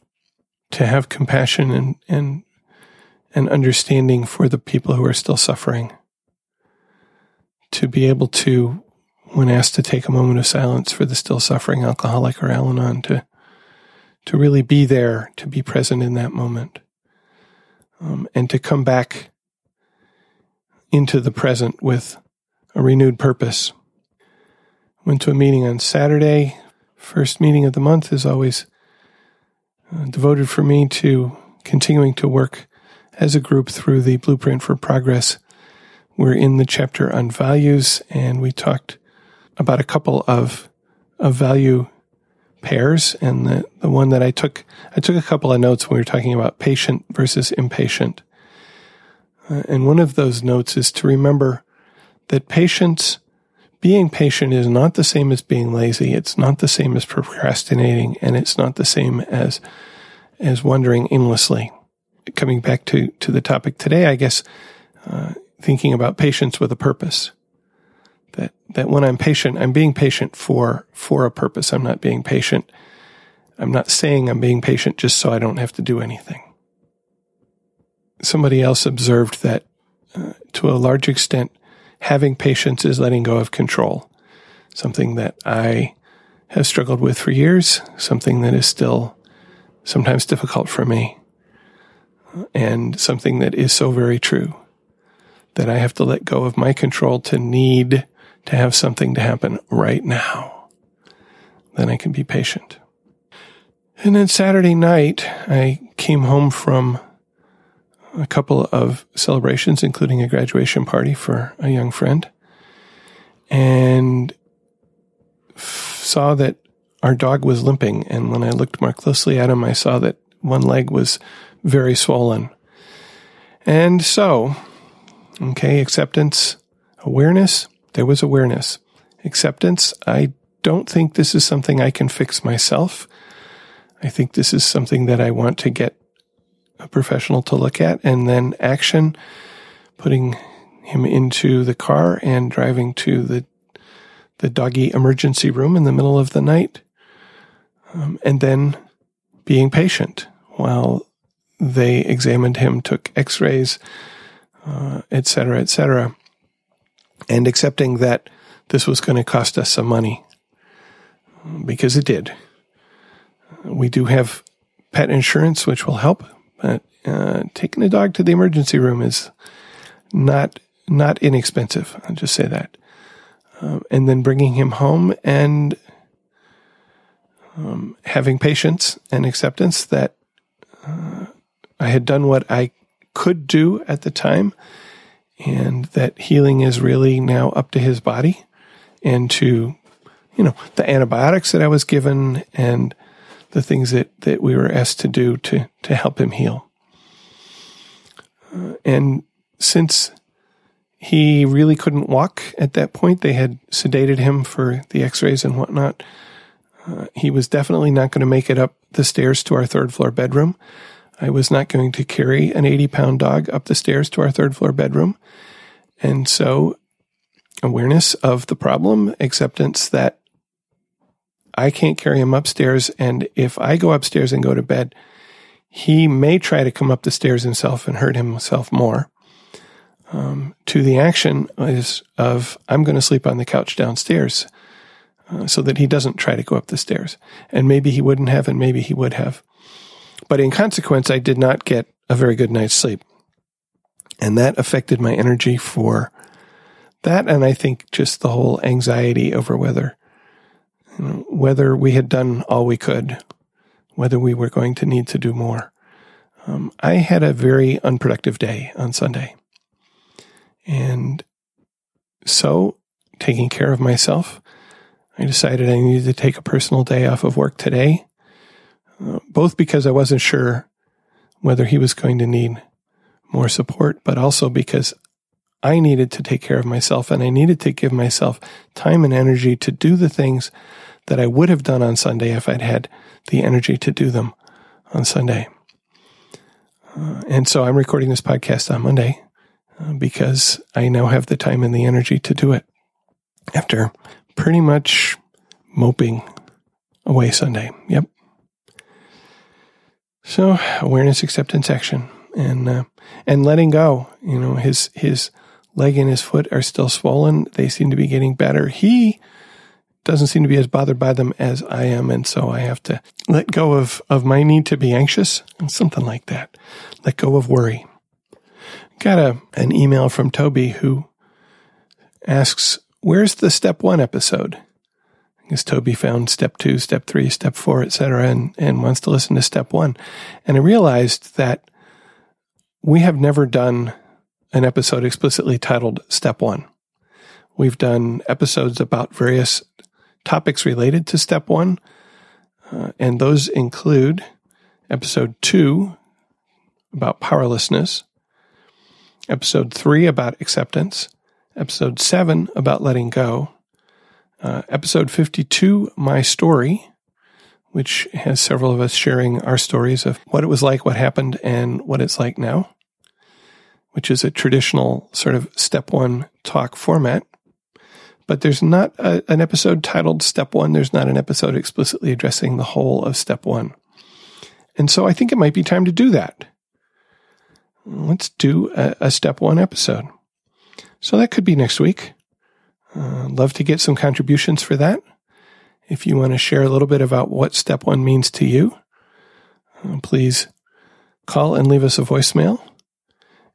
to have compassion and, and, and understanding for the people who are still suffering. To be able to, when asked to take a moment of silence for the still suffering alcoholic or Al Anon, to, to really be there, to be present in that moment, um, and to come back into the present with a renewed purpose. Went to a meeting on Saturday. First meeting of the month is always uh, devoted for me to continuing to work as a group through the Blueprint for Progress. We're in the chapter on values, and we talked about a couple of, of value pairs. And the, the one that I took, I took a couple of notes when we were talking about patient versus impatient. Uh, and one of those notes is to remember that patience, being patient is not the same as being lazy. It's not the same as procrastinating and it's not the same as, as wandering aimlessly. Coming back to, to the topic today, I guess, uh, thinking about patience with a purpose. That, that when I'm patient, I'm being patient for, for a purpose. I'm not being patient. I'm not saying I'm being patient just so I don't have to do anything somebody else observed that uh, to a large extent, having patience is letting go of control, something that I have struggled with for years, something that is still sometimes difficult for me, and something that is so very true that I have to let go of my control to need to have something to happen right now. Then I can be patient. And then Saturday night, I came home from a couple of celebrations, including a graduation party for a young friend, and f- saw that our dog was limping. And when I looked more closely at him, I saw that one leg was very swollen. And so, okay, acceptance, awareness, there was awareness. Acceptance, I don't think this is something I can fix myself. I think this is something that I want to get a professional to look at, and then action, putting him into the car and driving to the the doggy emergency room in the middle of the night, um, and then being patient while they examined him, took X-rays, uh, et cetera, et and accepting that this was going to cost us some money because it did. We do have pet insurance, which will help, but uh, taking a dog to the emergency room is not not inexpensive. I'll just say that. Um, and then bringing him home and um, having patience and acceptance that uh, I had done what I could do at the time, and that healing is really now up to his body and to, you know, the antibiotics that I was given and the things that, that we were asked to do to, to help him heal. Uh, and since he really couldn't walk at that point, they had sedated him for the x rays and whatnot. Uh, he was definitely not going to make it up the stairs to our third floor bedroom. I was not going to carry an 80 pound dog up the stairs to our third floor bedroom. And so, awareness of the problem, acceptance that I can't carry him upstairs. And if I go upstairs and go to bed, he may try to come up the stairs himself and hurt himself more. Um, to the action is of I'm going to sleep on the couch downstairs, uh, so that he doesn't try to go up the stairs. And maybe he wouldn't have, and maybe he would have. But in consequence, I did not get a very good night's sleep, and that affected my energy for that, and I think just the whole anxiety over whether you know, whether we had done all we could, whether we were going to need to do more. Um, I had a very unproductive day on Sunday. And so, taking care of myself, I decided I needed to take a personal day off of work today, both because I wasn't sure whether he was going to need more support, but also because I needed to take care of myself and I needed to give myself time and energy to do the things that I would have done on Sunday if I'd had the energy to do them on Sunday. Uh, and so I'm recording this podcast on Monday uh, because I now have the time and the energy to do it after pretty much moping away Sunday. Yep. So awareness, acceptance, action, and uh, and letting go. You know, his his leg and his foot are still swollen. They seem to be getting better. He doesn't seem to be as bothered by them as I am, and so I have to let go of of my need to be anxious and something like that. Let go of worry. Got a an email from Toby who asks, "Where's the step one episode?" Because Toby found step two, step three, step four, etc., and and wants to listen to step one. And I realized that we have never done an episode explicitly titled Step One. We've done episodes about various topics related to Step One, uh, and those include episode two about powerlessness, episode three about acceptance, episode seven about letting go, uh, episode 52, My Story, which has several of us sharing our stories of what it was like, what happened, and what it's like now which is a traditional sort of step one talk format. But there's not a, an episode titled Step One. There's not an episode explicitly addressing the whole of Step One. And so I think it might be time to do that. Let's do a, a Step One episode. So that could be next week. Uh, love to get some contributions for that. If you want to share a little bit about what Step One means to you, uh, please call and leave us a voicemail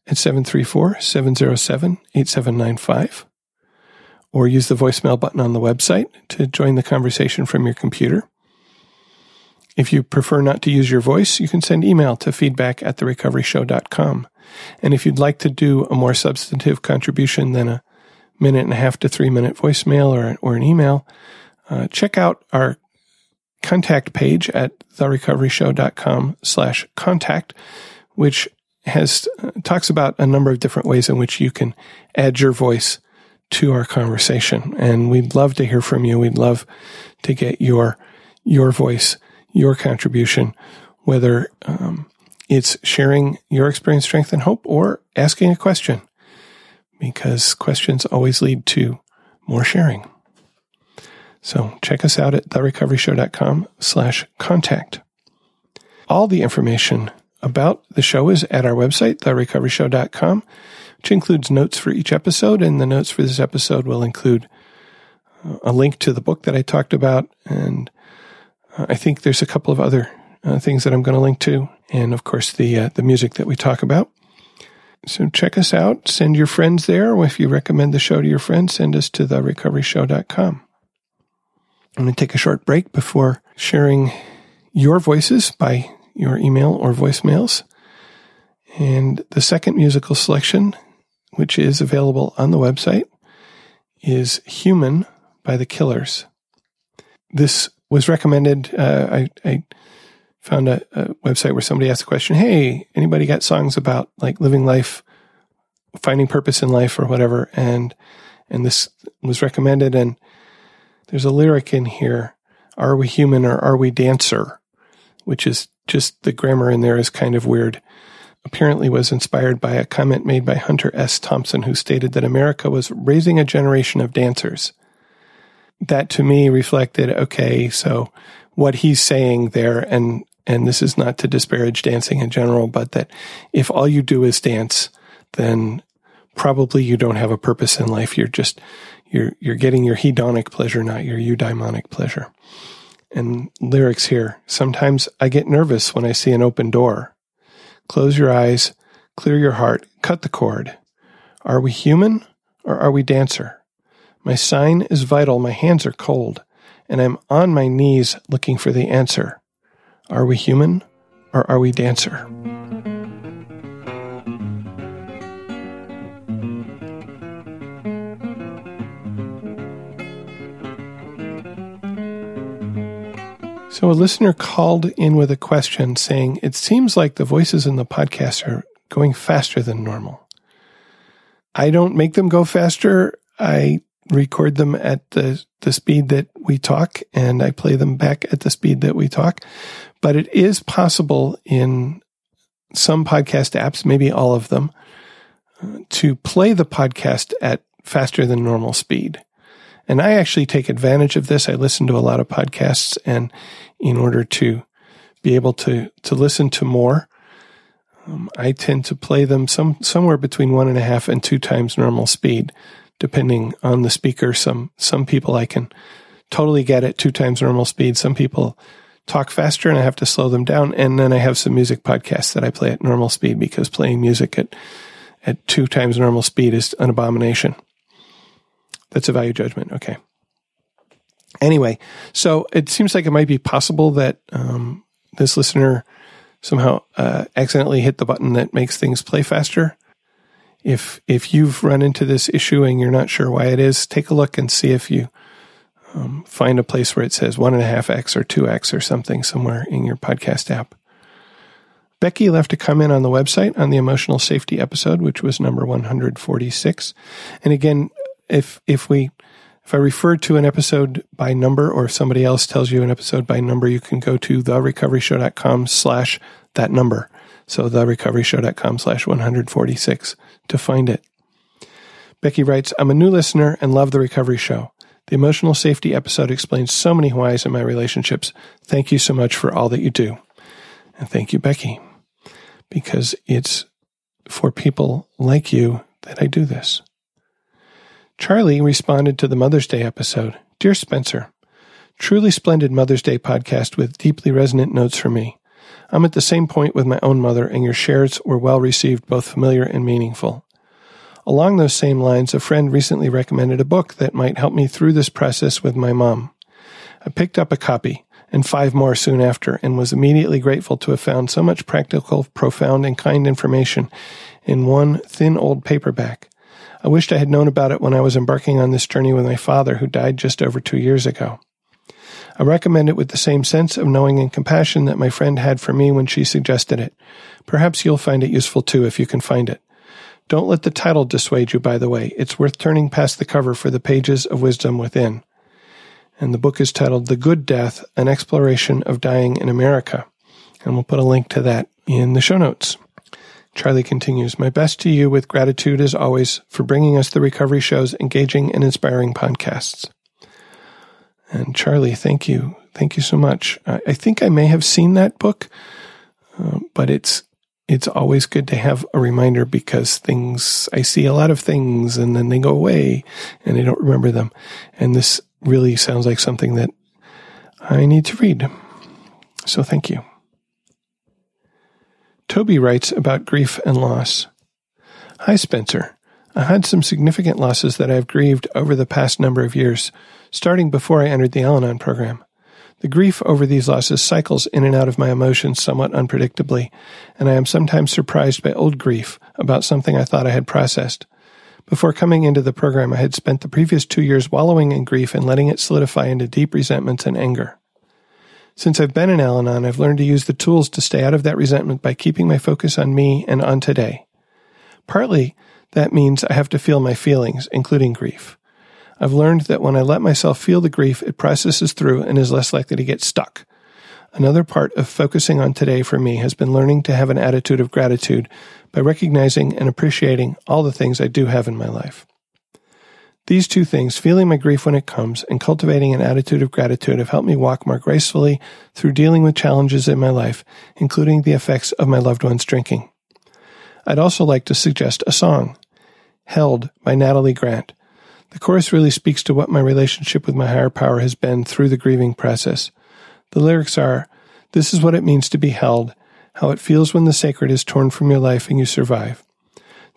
at 734 707 8795 or use the voicemail button on the website to join the conversation from your computer. If you prefer not to use your voice, you can send email to feedback at therecoveryshow.com. And if you'd like to do a more substantive contribution than a minute and a half to three minute voicemail or, or an email, uh, check out our contact page at therecoveryshow.com slash contact, which has uh, talks about a number of different ways in which you can add your voice to our conversation. And we'd love to hear from you. We'd love to get your your voice, your contribution, whether um, it's sharing your experience, strength, and hope, or asking a question, because questions always lead to more sharing. So check us out at therecoveryshow.com slash contact. All the information about the show is at our website, therecoveryshow.com, which includes notes for each episode. And the notes for this episode will include uh, a link to the book that I talked about. And uh, I think there's a couple of other uh, things that I'm going to link to. And of course, the, uh, the music that we talk about. So check us out. Send your friends there. If you recommend the show to your friends, send us to therecoveryshow.com. I'm going to take a short break before sharing your voices by your email or voicemails. And the second musical selection, which is available on the website, is Human by the Killers. This was recommended. Uh, I, I, found a, a, website where somebody asked a question, Hey, anybody got songs about like living life, finding purpose in life or whatever? And, and this was recommended. And there's a lyric in here. Are we human or are we dancer? Which is just the grammar in there is kind of weird. Apparently was inspired by a comment made by Hunter S. Thompson, who stated that America was raising a generation of dancers. That to me reflected, okay, so what he's saying there, and and this is not to disparage dancing in general, but that if all you do is dance, then probably you don't have a purpose in life. You're just you're you're getting your hedonic pleasure, not your eudaimonic pleasure and lyrics here. Sometimes I get nervous when I see an open door. Close your eyes, clear your heart, cut the cord. Are we human or are we dancer? My sign is vital, my hands are cold, and I'm on my knees looking for the answer. Are we human or are we dancer? So a listener called in with a question saying, It seems like the voices in the podcast are going faster than normal. I don't make them go faster. I record them at the, the speed that we talk and I play them back at the speed that we talk. But it is possible in some podcast apps, maybe all of them, to play the podcast at faster than normal speed. And I actually take advantage of this. I listen to a lot of podcasts and in order to be able to, to listen to more, um, I tend to play them some, somewhere between one and a half and two times normal speed, depending on the speaker. Some, some people I can totally get at two times normal speed. Some people talk faster and I have to slow them down. And then I have some music podcasts that I play at normal speed because playing music at, at two times normal speed is an abomination. That's a value judgment. Okay. Anyway, so it seems like it might be possible that um, this listener somehow uh, accidentally hit the button that makes things play faster. If if you've run into this issue and you're not sure why it is, take a look and see if you um, find a place where it says one and a half x or two x or something somewhere in your podcast app. Becky left a comment on the website on the emotional safety episode, which was number 146. And again, if if we if I refer to an episode by number or if somebody else tells you an episode by number, you can go to therecoveryshow.com slash that number. So therecoveryshow.com slash 146 to find it. Becky writes, I'm a new listener and love the recovery show. The emotional safety episode explains so many whys in my relationships. Thank you so much for all that you do. And thank you, Becky, because it's for people like you that I do this. Charlie responded to the Mother's Day episode Dear Spencer, truly splendid Mother's Day podcast with deeply resonant notes for me. I'm at the same point with my own mother, and your shares were well received, both familiar and meaningful. Along those same lines, a friend recently recommended a book that might help me through this process with my mom. I picked up a copy and five more soon after and was immediately grateful to have found so much practical, profound, and kind information in one thin old paperback. I wished I had known about it when I was embarking on this journey with my father, who died just over two years ago. I recommend it with the same sense of knowing and compassion that my friend had for me when she suggested it. Perhaps you'll find it useful too if you can find it. Don't let the title dissuade you, by the way. It's worth turning past the cover for the pages of wisdom within. And the book is titled The Good Death An Exploration of Dying in America. And we'll put a link to that in the show notes. Charlie continues, My best to you with gratitude as always for bringing us the recovery show's engaging and inspiring podcasts. And Charlie, thank you. Thank you so much. I, think I may have seen that book, uh, but it's it's always good to have a reminder because things I see a lot of things and then they go away and I don't remember them. And this really sounds like something that I need to read. So thank you. Toby writes about grief and loss. Hi, Spencer. I had some significant losses that I have grieved over the past number of years, starting before I entered the Al Anon program. The grief over these losses cycles in and out of my emotions somewhat unpredictably, and I am sometimes surprised by old grief about something I thought I had processed. Before coming into the program, I had spent the previous two years wallowing in grief and letting it solidify into deep resentments and anger. Since I've been in Al Anon, I've learned to use the tools to stay out of that resentment by keeping my focus on me and on today. Partly, that means I have to feel my feelings, including grief. I've learned that when I let myself feel the grief, it processes through and is less likely to get stuck. Another part of focusing on today for me has been learning to have an attitude of gratitude by recognizing and appreciating all the things I do have in my life. These two things, feeling my grief when it comes and cultivating an attitude of gratitude, have helped me walk more gracefully through dealing with challenges in my life, including the effects of my loved one's drinking. I'd also like to suggest a song, Held by Natalie Grant. The chorus really speaks to what my relationship with my higher power has been through the grieving process. The lyrics are, This is what it means to be held, how it feels when the sacred is torn from your life and you survive.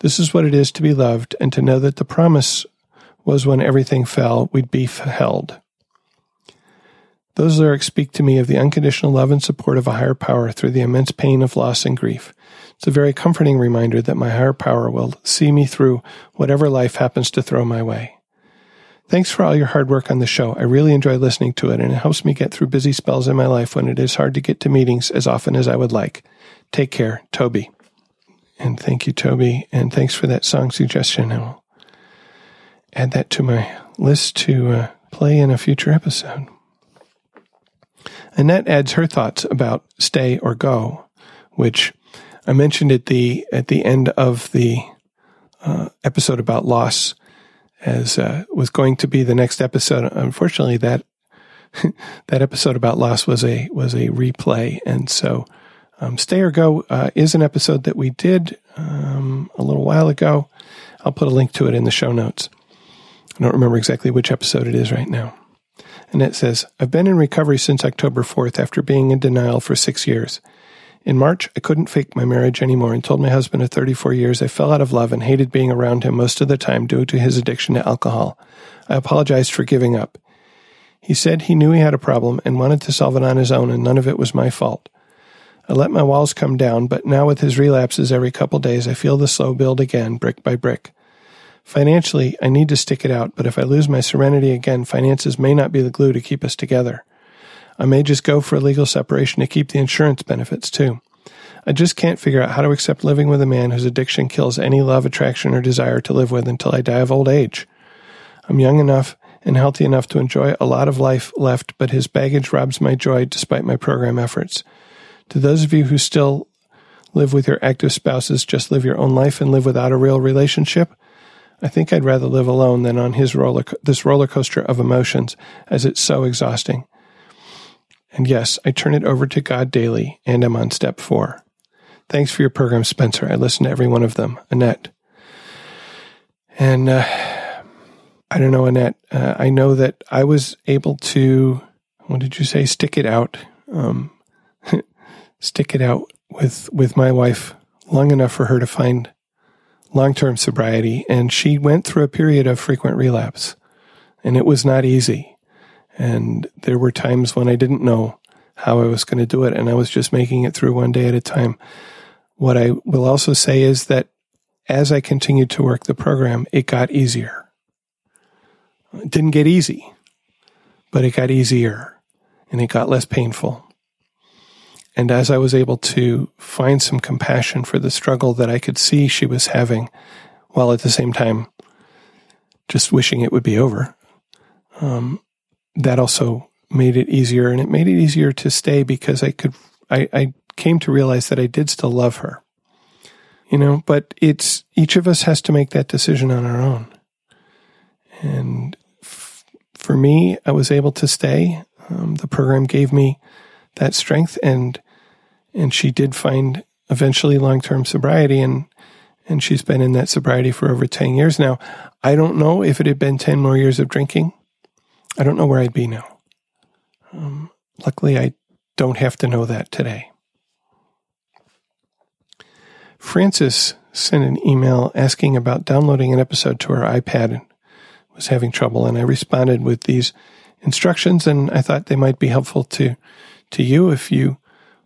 This is what it is to be loved and to know that the promise was when everything fell, we'd be held. Those lyrics speak to me of the unconditional love and support of a higher power through the immense pain of loss and grief. It's a very comforting reminder that my higher power will see me through whatever life happens to throw my way. Thanks for all your hard work on the show. I really enjoy listening to it, and it helps me get through busy spells in my life when it is hard to get to meetings as often as I would like. Take care, Toby. And thank you, Toby. And thanks for that song suggestion. I will add that to my list to uh, play in a future episode. Annette adds her thoughts about stay or go, which I mentioned at the at the end of the uh, episode about loss, as uh, was going to be the next episode. Unfortunately, that that episode about loss was a was a replay, and so um, Stay or Go uh, is an episode that we did um, a little while ago. I'll put a link to it in the show notes. I don't remember exactly which episode it is right now. And it says, I've been in recovery since October 4th after being in denial for six years. In March, I couldn't fake my marriage anymore and told my husband of 34 years I fell out of love and hated being around him most of the time due to his addiction to alcohol. I apologized for giving up. He said he knew he had a problem and wanted to solve it on his own, and none of it was my fault. I let my walls come down, but now with his relapses every couple days, I feel the slow build again, brick by brick. Financially, I need to stick it out, but if I lose my serenity again, finances may not be the glue to keep us together. I may just go for a legal separation to keep the insurance benefits too. I just can't figure out how to accept living with a man whose addiction kills any love, attraction, or desire to live with until I die of old age. I'm young enough and healthy enough to enjoy a lot of life left, but his baggage robs my joy despite my program efforts. To those of you who still live with your active spouses, just live your own life and live without a real relationship. I think I'd rather live alone than on his roller, this roller coaster of emotions, as it's so exhausting. And yes, I turn it over to God daily, and I'm on step four. Thanks for your program, Spencer. I listen to every one of them. Annette. And uh, I don't know, Annette. Uh, I know that I was able to, what did you say, stick it out. Um, stick it out with with my wife long enough for her to find long-term sobriety and she went through a period of frequent relapse and it was not easy and there were times when I didn't know how I was going to do it and I was just making it through one day at a time. What I will also say is that as I continued to work the program it got easier. It didn't get easy but it got easier and it got less painful. And as I was able to find some compassion for the struggle that I could see she was having, while at the same time just wishing it would be over, um, that also made it easier. And it made it easier to stay because I could, I, I came to realize that I did still love her. You know, but it's each of us has to make that decision on our own. And f- for me, I was able to stay. Um, the program gave me that strength and and she did find eventually long term sobriety and and she's been in that sobriety for over 10 years now. I don't know if it had been 10 more years of drinking. I don't know where I'd be now. Um, luckily, I don't have to know that today. Francis sent an email asking about downloading an episode to her iPad and was having trouble. And I responded with these instructions, and I thought they might be helpful to, to you if you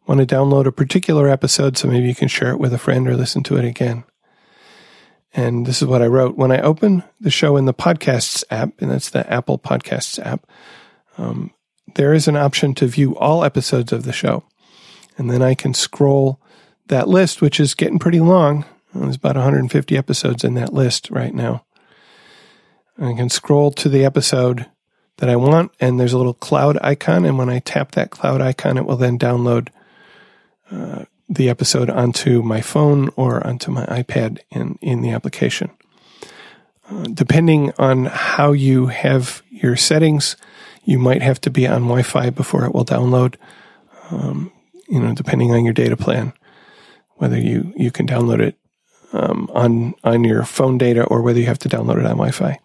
want to download a particular episode so maybe you can share it with a friend or listen to it again. And this is what I wrote. When I open the show in the podcasts app, and that's the Apple Podcasts app, um, there is an option to view all episodes of the show. And then I can scroll that list, which is getting pretty long. There's about 150 episodes in that list right now. I can scroll to the episode that I want, and there's a little cloud icon. And when I tap that cloud icon, it will then download uh, the episode onto my phone or onto my iPad in, in the application. Uh, depending on how you have your settings, you might have to be on Wi Fi before it will download, um, you know, depending on your data plan, whether you, you can download it um, on, on your phone data or whether you have to download it on Wi Fi.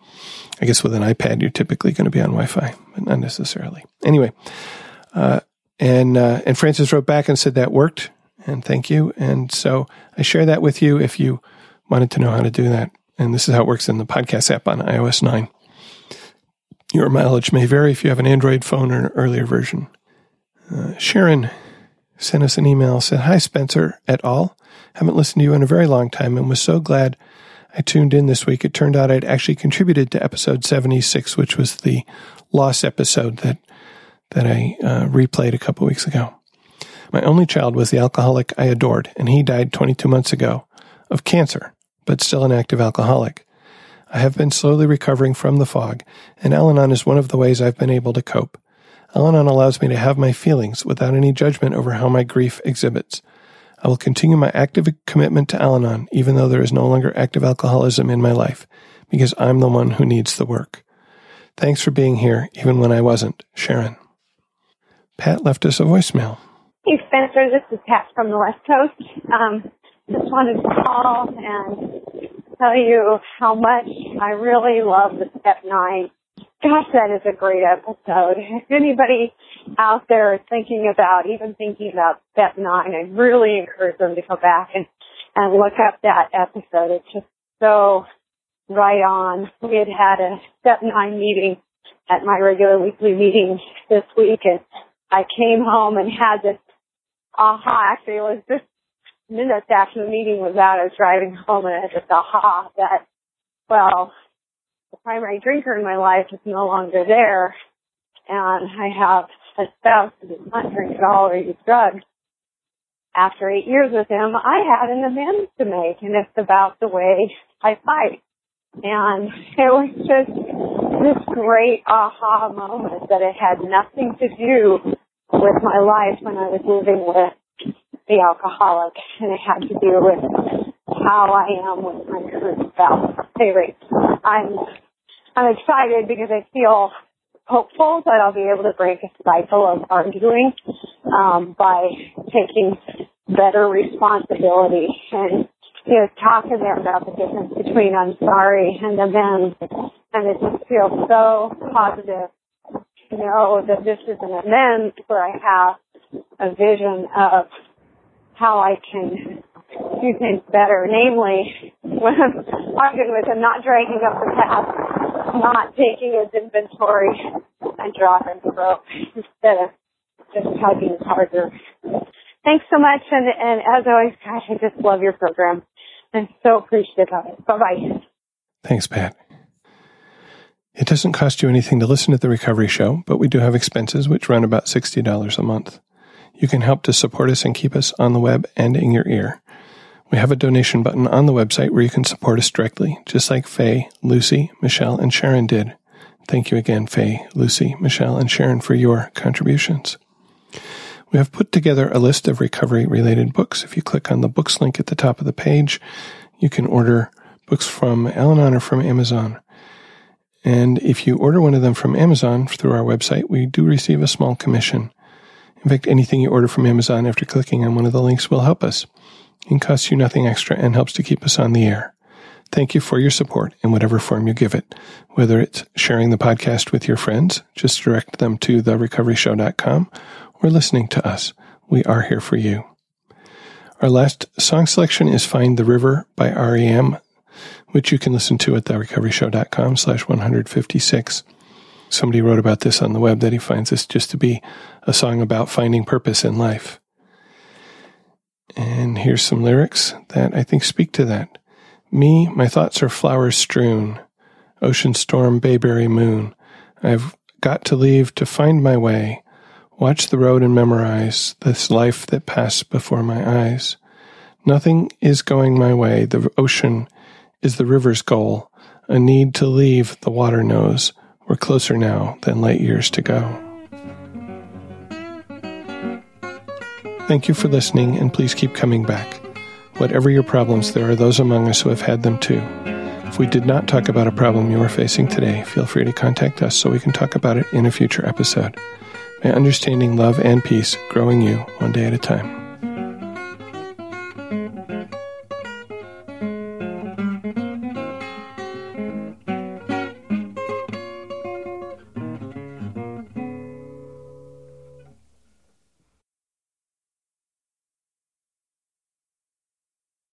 I guess with an iPad, you're typically going to be on Wi Fi, but not necessarily. Anyway, uh, and uh, and Francis wrote back and said that worked, and thank you. And so I share that with you if you wanted to know how to do that. And this is how it works in the podcast app on iOS 9. Your mileage may vary if you have an Android phone or an earlier version. Uh, Sharon sent us an email, said, Hi, Spencer et al. Haven't listened to you in a very long time and was so glad I tuned in this week. It turned out I'd actually contributed to episode 76, which was the loss episode that that I uh, replayed a couple weeks ago. My only child was the alcoholic I adored, and he died 22 months ago. of cancer, but still an active alcoholic. I have been slowly recovering from the fog, and Al Anon is one of the ways I've been able to cope. Al Anon allows me to have my feelings without any judgment over how my grief exhibits. I will continue my active commitment to Al Anon, even though there is no longer active alcoholism in my life, because I'm the one who needs the work. Thanks for being here, even when I wasn't. Sharon. Pat left us a voicemail. Hey, Spencer. This is Pat from the West Coast. Um, just wanted to call and tell you how much I really love the Step 9. Gosh, that is a great episode. If anybody out there is thinking about, even thinking about Step 9, I really encourage them to go back and, and look up that episode. It's just so right on. We had had a Step 9 meeting at my regular weekly meeting this week and I came home and had this aha. Actually, it was just minutes after the meeting was out. I was driving home and I this aha that, well, the primary drinker in my life is no longer there, and I have a spouse who does not drink at all or use drugs. After eight years with him, I had an amends to make, and it's about the way I fight. And it was just this great aha moment that it had nothing to do with my life when I was living with the alcoholic, and it had to do with how I am with my current spouse. Anyway, I'm I'm excited because I feel hopeful that I'll be able to break a cycle of arguing um, by taking better responsibility and you know talking there about the difference between I'm sorry and amends, and it just feels so positive know that this is an amends where I have a vision of how I can do things better. Namely, when I'm arguing with him, not dragging up the past, not taking his inventory and dropping the rope instead of just tugging harder. Thanks so much, and, and as always, gosh, I just love your program. I'm so appreciative of it. Bye bye. Thanks, Pat. It doesn't cost you anything to listen to the Recovery Show, but we do have expenses which run about $60 a month. You can help to support us and keep us on the web and in your ear. We have a donation button on the website where you can support us directly, just like Faye, Lucy, Michelle, and Sharon did. Thank you again, Faye, Lucy, Michelle, and Sharon for your contributions. We have put together a list of recovery related books. If you click on the books link at the top of the page, you can order books from Al Anon or from Amazon. And if you order one of them from Amazon through our website, we do receive a small commission. In fact, anything you order from Amazon after clicking on one of the links will help us. and costs you nothing extra and helps to keep us on the air. Thank you for your support in whatever form you give it. Whether it's sharing the podcast with your friends, just direct them to therecoveryshow.com, or listening to us. We are here for you. Our last song selection is Find the River by REM, which you can listen to at therecoveryshow.com slash 156. Somebody wrote about this on the web that he finds this just to be a song about finding purpose in life. And here's some lyrics that I think speak to that. Me, my thoughts are flowers strewn, ocean storm, bayberry moon. I've got to leave to find my way, watch the road and memorize this life that passed before my eyes. Nothing is going my way. The ocean is the river's goal. A need to leave, the water knows. We're closer now than light years to go. Thank you for listening, and please keep coming back. Whatever your problems, there are those among us who have had them too. If we did not talk about a problem you are facing today, feel free to contact us so we can talk about it in a future episode. May understanding, love, and peace growing you one day at a time.